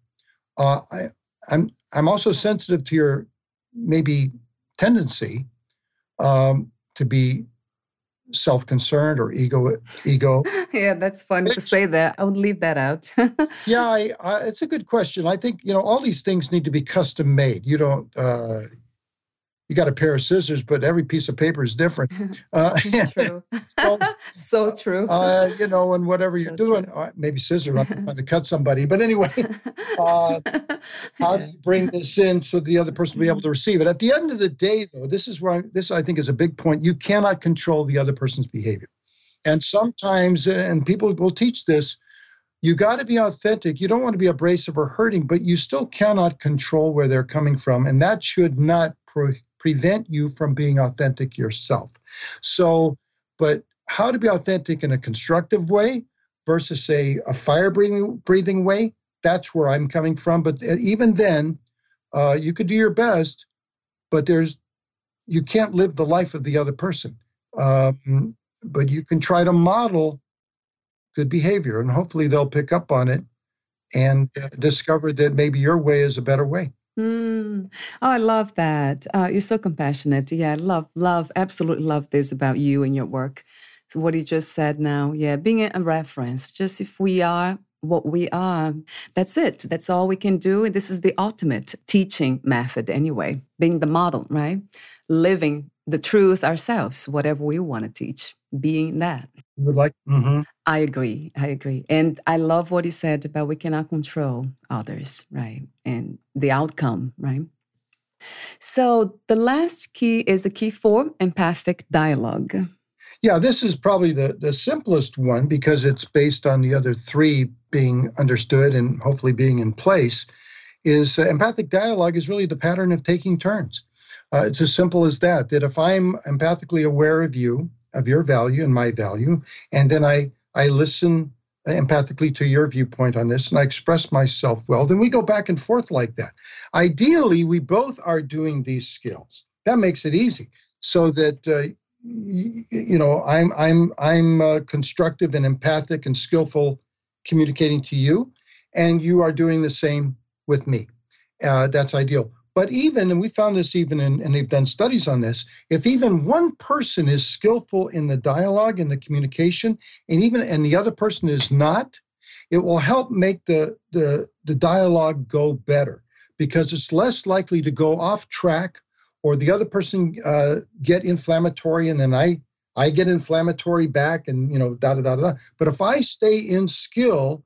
Uh, I, I'm I'm also sensitive to your maybe tendency um, to be self-concerned or ego ego? Yeah that's fun it's, to say that. I would leave that out. Yeah I, I, it's a good question. I think you know all these things need to be custom made you don't uh, you got a pair of scissors, but every piece of paper is different. Uh, true. so, so, true. Uh, you know, and whatever so you're doing, uh, maybe scissors, I'm trying to cut somebody. But anyway, uh, how do you bring this in so the other person will be able to receive it? At the end of the day, though, this is where I, this I think is a big point. You cannot control the other person's behavior, and sometimes, and people will teach this. You got to be authentic. You don't want to be abrasive or hurting, but you still cannot control where they're coming from, and that should not pro- prevent you from being authentic yourself. So, but how to be authentic in a constructive way versus say a fire breathing breathing way that's where i'm coming from but uh, even then uh, you could do your best but there's you can't live the life of the other person um, but you can try to model good behavior and hopefully they'll pick up on it and uh, discover that maybe your way is a better way Mm. Oh, I love that. Uh, you're so compassionate. Yeah, love, love, absolutely love this about you and your work. So what you just said now, yeah, being a reference. Just if we are what we are. That's it. That's all we can do. This is the ultimate teaching method, anyway, being the model, right? Living the truth ourselves, whatever we want to teach, being that. You would like? Mm-hmm. I agree. I agree. And I love what you said about we cannot control others, right? And the outcome, right? So the last key is the key for empathic dialogue. Yeah, this is probably the, the simplest one because it's based on the other three being understood and hopefully being in place. Is uh, empathic dialogue is really the pattern of taking turns. Uh, it's as simple as that. That if I'm empathically aware of you, of your value and my value, and then I I listen empathically to your viewpoint on this and I express myself well, then we go back and forth like that. Ideally, we both are doing these skills. That makes it easy so that uh, you know I'm I'm I'm uh, constructive and empathic and skillful communicating to you, and you are doing the same with me. Uh, that's ideal. But even, and we found this even in, and they've done studies on this, if even one person is skillful in the dialogue and the communication, and even and the other person is not, it will help make the the, the dialogue go better because it's less likely to go off track or the other person uh, get inflammatory and then I I get inflammatory back and you know da da da da. But if I stay in skill,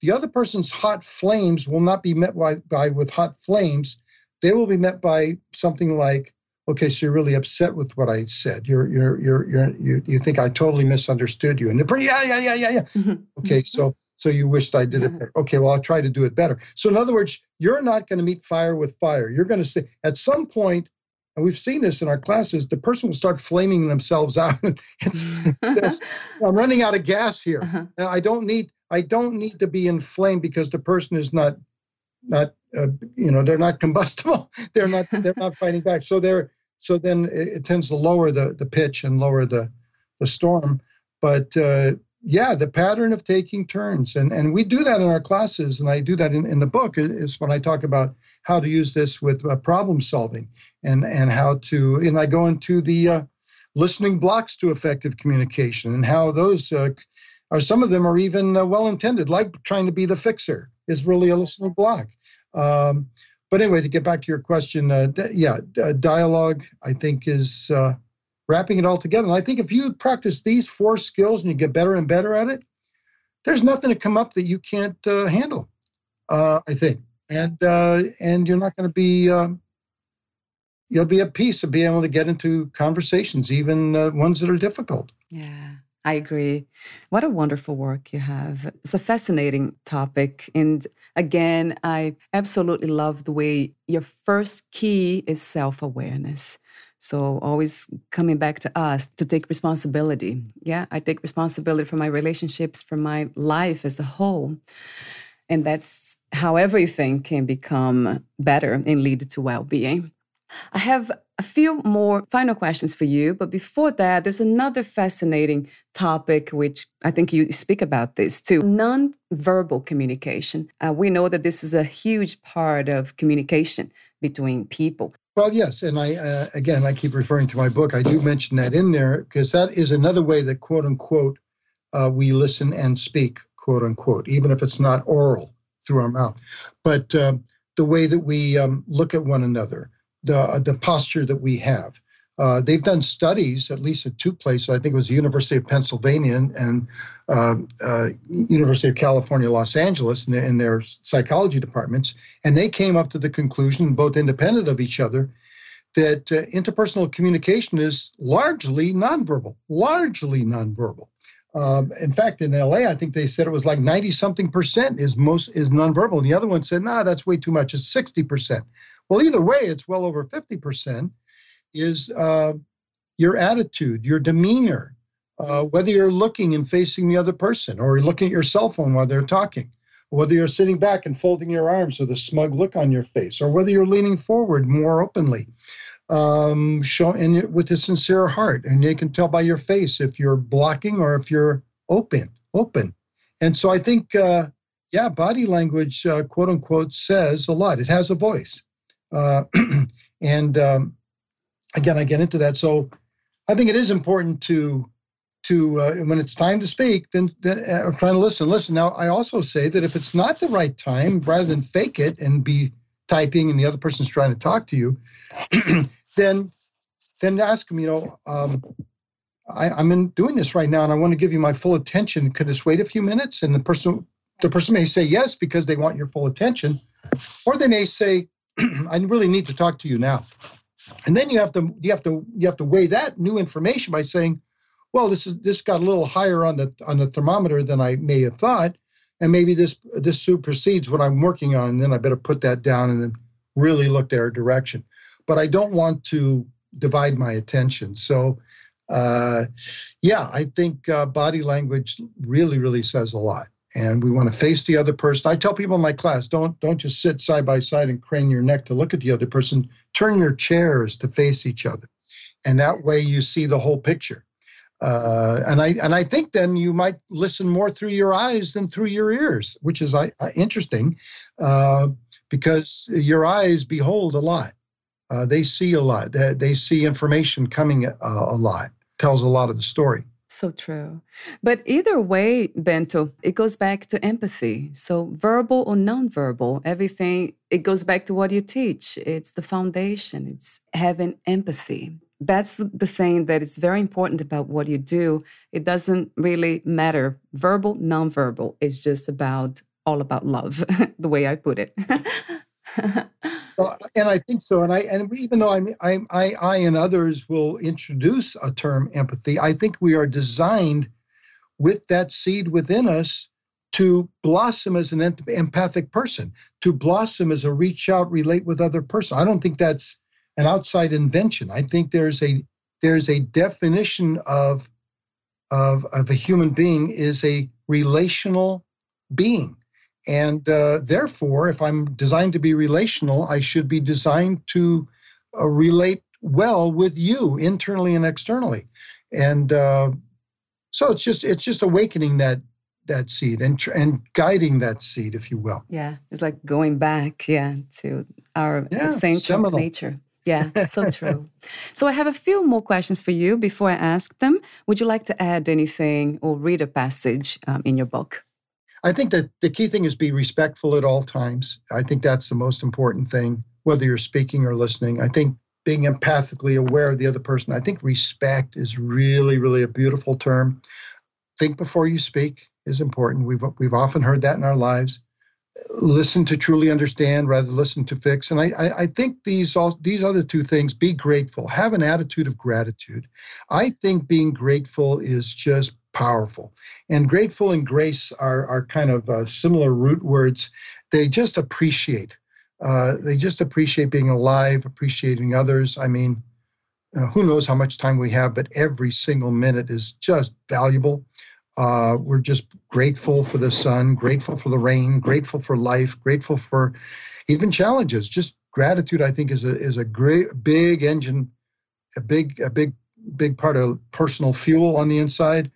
the other person's hot flames will not be met by, by with hot flames they will be met by something like, okay, so you're really upset with what I said. You're you're you're you're you, you think I totally misunderstood you. And they're yeah, yeah, yeah, yeah, yeah. Mm-hmm. Okay, so so you wished I did it better. Okay, well I'll try to do it better. So in other words, you're not going to meet fire with fire. You're going to say at some point, and we've seen this in our classes, the person will start flaming themselves out. I'm running out of gas here. Uh-huh. I don't need I don't need to be inflamed because the person is not not uh, you know they're not combustible they're not they're not fighting back so they're so then it, it, tends to lower the the pitch and lower the the storm but uh, yeah the pattern of taking turns and and we do that in our classes and i do that in, in the book is when i talk about how to use this with uh, problem solving and and how to and i go into the uh, listening blocks to effective communication and how those uh, are some of them are even uh, well intended like trying to be the fixer is really a listening block um, but anyway, to get back to your question, uh, d- yeah, d- dialogue I think is uh, wrapping it all together. And I think if you practice these four skills and you get better and better at it, there's nothing to come up that you can't uh, handle. Uh, I think, and uh, and you're not going to be. Um, you'll be at peace of being able to get into conversations, even uh, ones that are difficult. Yeah. I agree. What a wonderful work you have. It's a fascinating topic. And again, I absolutely love the way your first key is self awareness. So, always coming back to us to take responsibility. Yeah, I take responsibility for my relationships, for my life as a whole. And that's how everything can become better and lead to well being. I have a few more final questions for you, but before that, there's another fascinating topic which I think you speak about this too non-verbal communication. Uh, we know that this is a huge part of communication between people. Well, yes, and I uh, again I keep referring to my book. I do mention that in there because that is another way that quote unquote uh, we listen and speak quote unquote, even if it's not oral through our mouth, but uh, the way that we um, look at one another the the posture that we have. Uh, they've done studies, at least at two places. I think it was the University of Pennsylvania and, and uh, uh, University of California, Los Angeles, in, in, their psychology departments, and they came up to the conclusion, both independent of each other, that uh, interpersonal communication is largely nonverbal, largely nonverbal. Um, in fact, in LA, I think they said it was like 90 something percent is most is nonverbal. And the other one said, nah, that's way too much. It's 60 percent. Well, either way, it's well over 50% is uh, your attitude, your demeanor, uh, whether you're looking and facing the other person or you're looking at your cell phone while they're talking, whether you're sitting back and folding your arms with a smug look on your face, or whether you're leaning forward more openly, um, show, and with a sincere heart. And you can tell by your face if you're blocking or if you're open, open. And so I think, uh, yeah, body language, uh, quote unquote, says a lot. It has a voice. Uh, and um, again, I get into that. So I think it is important to to uh, when it's time to speak, then, then uh, trying to listen. Listen. Now, I also say that if it's not the right time, rather than fake it and be typing and the other person's trying to talk to you, then then ask them. You know, um, I, I'm in doing this right now, and I want to give you my full attention. Could this wait a few minutes? And the person the person may say yes because they want your full attention, or they may say, I really need to talk to you now. And then you have to you have to you have to weigh that new information by saying, well, this is this got a little higher on the on the thermometer than I may have thought, and maybe this this supersedes what I'm working on. And then I better put that down and really look their direction. But I don't want to divide my attention. So, uh, yeah, I think uh, body language really really says a lot and we want to face the other person. I tell people in my class, don't don't just sit side by side and crane your neck to look at the other person. Turn your chairs to face each other, and that way you see the whole picture. Uh, and I and I think then you might listen more through your eyes than through your ears, which is uh, interesting, uh, because your eyes behold a lot. Uh, they see a lot. They, they see information coming uh, a lot. Tells a lot of the story. So true. But either way, Bento, it goes back to empathy. So verbal or nonverbal, everything, it goes back to what you teach. It's the foundation, it's having empathy. That's the thing that is very important about what you do. It doesn't really matter verbal, nonverbal. It's just about all about love, the way I put it. Well, and I think so. And I and even though I'm, I I I and others will introduce a term empathy, I think we are designed with that seed within us to blossom as an empathic person, to blossom as a reach out, relate with other person. I don't think that's an outside invention. I think there's a there's a definition of of of a human being is a relational being and uh, therefore, if I'm designed to be relational, I should be designed to uh, relate well with you internally and externally. And uh, so it's just it's just awakening that that seed and and guiding that seed, if you will. Yeah, it's like going back, yeah, to our yeah, essential nature. Yeah, so true. so I have a few more questions for you before I ask them. Would you like to add anything or read a passage um, in your book? I think that the key thing is be respectful at all times. I think that's the most important thing, whether you're speaking or listening. I think being empathically aware of the other person. I think respect is really, really a beautiful term. Think before you speak is important. We've we've often heard that in our lives. Listen to truly understand rather than listen to fix. And I, I, I think these all these other two things, be grateful, have an attitude of gratitude. I think being grateful is just powerful. And grateful and grace are, are kind of uh, similar root words. They just appreciate. Uh, they just appreciate being alive, appreciating others. I mean, uh, who knows how much time we have, but every single minute is just valuable. Uh, we're just grateful for the sun, grateful for the rain, grateful for life, grateful for even challenges. Just gratitude, I think, is a is a great big engine, a big a big big part of personal fuel on the inside.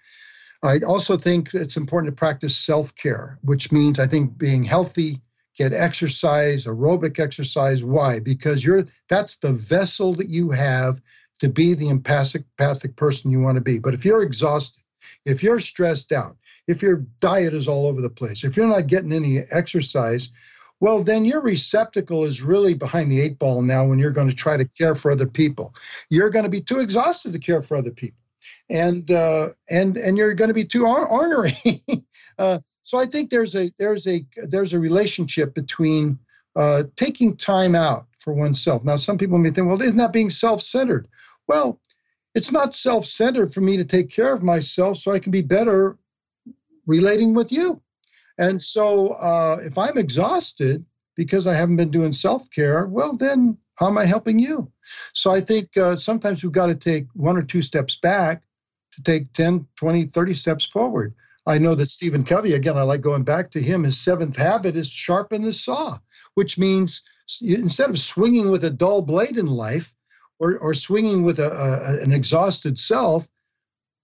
I also think it's important to practice self care, which means I think being healthy, get exercise, aerobic exercise. Why? Because you're that's the vessel that you have to be the empathic, empathic person you want to be. But if you're exhausted, if you're stressed out, if your diet is all over the place, if you're not getting any exercise, well, then your receptacle is really behind the eight ball now when you're going to try to care for other people. You're going to be too exhausted to care for other people and uh, and and you're going to be too ornery. uh, so I think there's a there's a there's a relationship between uh, taking time out for oneself. Now, some people may think, well, isn't that being self-centered? Well, it's not self-centered for me to take care of myself so I can be better relating with you. And so, uh, if I'm exhausted because I haven't been doing self-care, well, then how am I helping you? So I think uh, sometimes we've got to take one or two steps back to take 10, 20, 30 steps forward. I know that Stephen Covey, again, I like going back to him, his seventh habit is sharpen the saw, which means instead of swinging with a dull blade in life or, or swinging with a, a an exhausted self,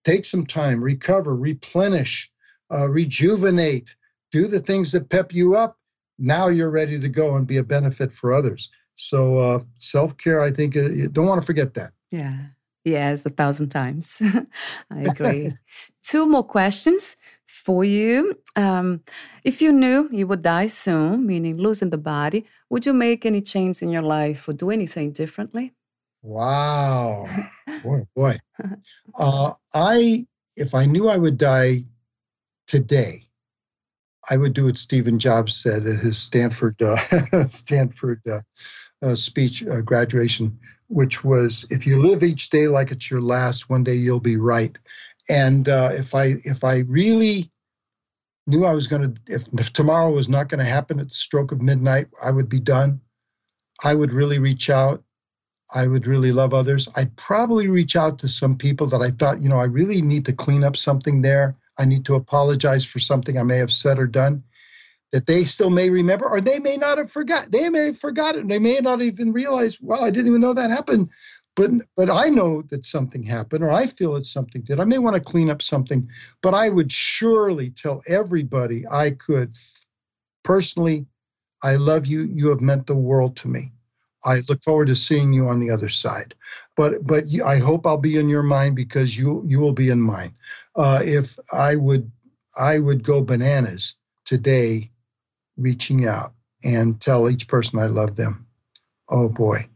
take some time, recover, replenish, uh, rejuvenate, do the things that pep you up. Now you're ready to go and be a benefit for others. So uh, self care, I think, uh, you don't want to forget that. Yeah. Yes, a thousand times. I agree. Two more questions for you. Um, if you knew you would die soon, meaning losing the body, would you make any change in your life or do anything differently? Wow. boy, boy. Uh, I, if I knew I would die today, I would do what Stephen Jobs said at his Stanford uh, Stanford uh, uh, speech uh, graduation, which was, "If you live each day like it's your last, one day you'll be right." And uh, if I if I really knew I was going to, if, if tomorrow was not going to happen at the stroke of midnight, I would be done. I would really reach out. I would really love others. I'd probably reach out to some people that I thought, you know, I really need to clean up something there. I need to apologize for something I may have said or done that they still may remember, or they may not have forgot. They may have forgotten. They may not even realize, well, I didn't even know that happened. But but I know that something happened, or I feel that something did. I may want to clean up something, but I would surely tell everybody I could personally, I love you. You have meant the world to me. I look forward to seeing you on the other side. But but I hope I'll be in your mind because you you will be in mine. Uh, if I would I would go bananas today, reaching out and tell each person I love them. Oh boy,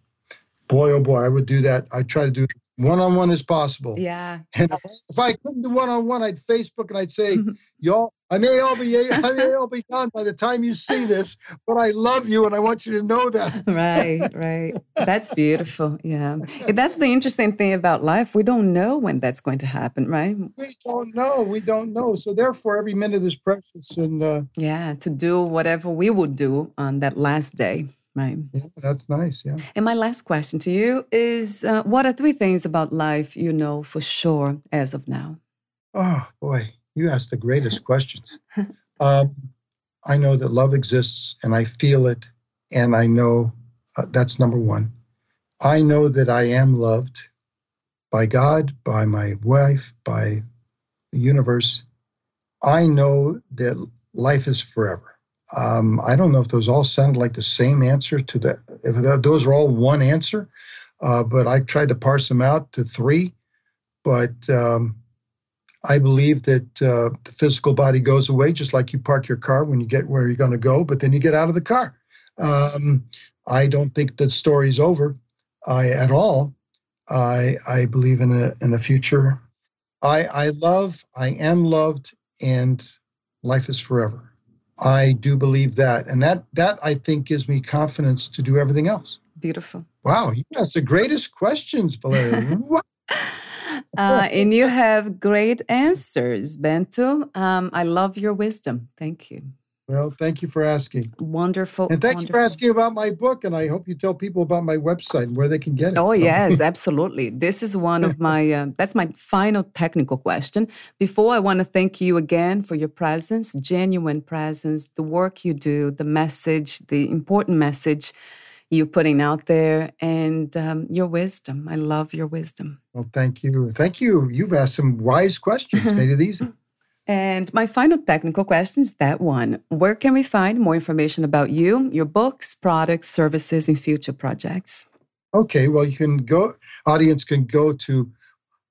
boy oh boy, I would do that. I try to do one on one as possible. Yeah. And if I couldn't do one on one, I'd Facebook and I'd say, y'all, I may all be I may all be gone by the time you see this, but I love you and I want you to know that. right, right. That's beautiful. Yeah. That's the interesting thing about life. We don't know when that's going to happen, right? We don't know. We don't know. So therefore every minute is precious and uh, Yeah, to do whatever we would do on that last day. Right. Yeah, that's nice. Yeah. And my last question to you is uh, what are three things about life you know for sure as of now? Oh, boy. You ask the greatest questions. Um, I know that love exists and I feel it. And I know uh, that's number one. I know that I am loved by God, by my wife, by the universe. I know that life is forever. Um, I don't know if those all sound like the same answer to that. If those are all one answer, uh, but I tried to parse them out to three. But um, I believe that uh, the physical body goes away, just like you park your car when you get where you're going to go, but then you get out of the car. Um, I don't think the story's over I, at all. I, I believe in a, in a future. I, I love, I am loved, and life is forever. I do believe that, and that that I think gives me confidence to do everything else. Beautiful. Wow, you ask the greatest questions, Valeria. uh, and you have great answers, Bento. Um, I love your wisdom. Thank you. Well, thank you for asking. Wonderful. And thank wonderful. you for asking about my book. And I hope you tell people about my website and where they can get it. Oh, yes, absolutely. This is one of my, uh, that's my final technical question. Before, I want to thank you again for your presence, genuine presence, the work you do, the message, the important message you're putting out there, and um, your wisdom. I love your wisdom. Well, thank you. Thank you. You've asked some wise questions, made it easy. And my final technical question is that one Where can we find more information about you, your books, products, services, and future projects? Okay, well, you can go, audience can go to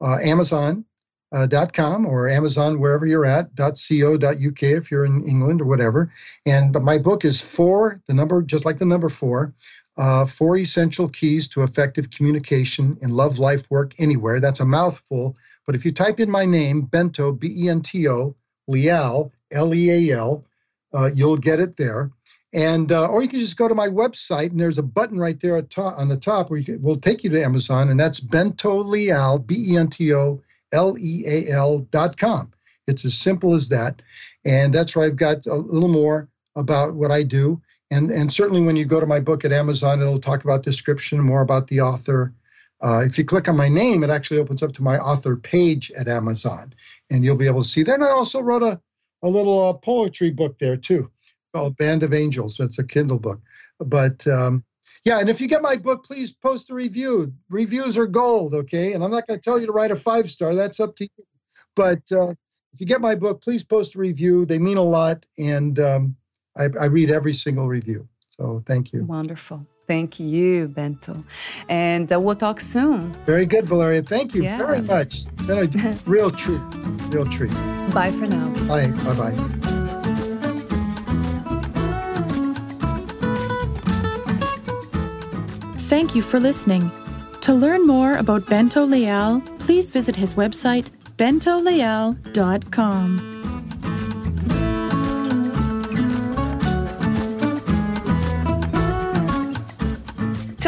uh, Amazon.com uh, or Amazon wherever you're at, .co.uk if you're in England or whatever. And but my book is four, the number, just like the number four, uh, four essential keys to effective communication in love, life, work, anywhere. That's a mouthful but if you type in my name, Bento, B E N T O, Leal, L E A L, uh, you'll get it there. And uh, or you can just go to my website, and there's a button right there on the top where can, will take you to Amazon, and that's Bento Leal, B E N T O L E A L dot com. It's as simple as that, and that's where I've got a little more about what I do. And and certainly when you go to my book at Amazon, it'll talk about description, more about the author, uh, if you click on my name, it actually opens up to my author page at Amazon, and you'll be able to see that. And I also wrote a, a little uh, poetry book there too, called Band of Angels. It's a Kindle book. But um, yeah, and if you get my book, please post a review. Reviews are gold, okay? And I'm not going to tell you to write a five star. That's up to you. But uh, if you get my book, please post a review. They mean a lot, and um, I, I read every single review. So thank you. Wonderful. Thank you, Bento. And uh, we'll talk soon. Very good, Valeria. Thank you Yeah. very much. It's been a real treat. Real treat. Bye for now. Bye. Bye bye. Thank you for listening. To learn more about Bento Leal, please visit his website, bentoleal.com.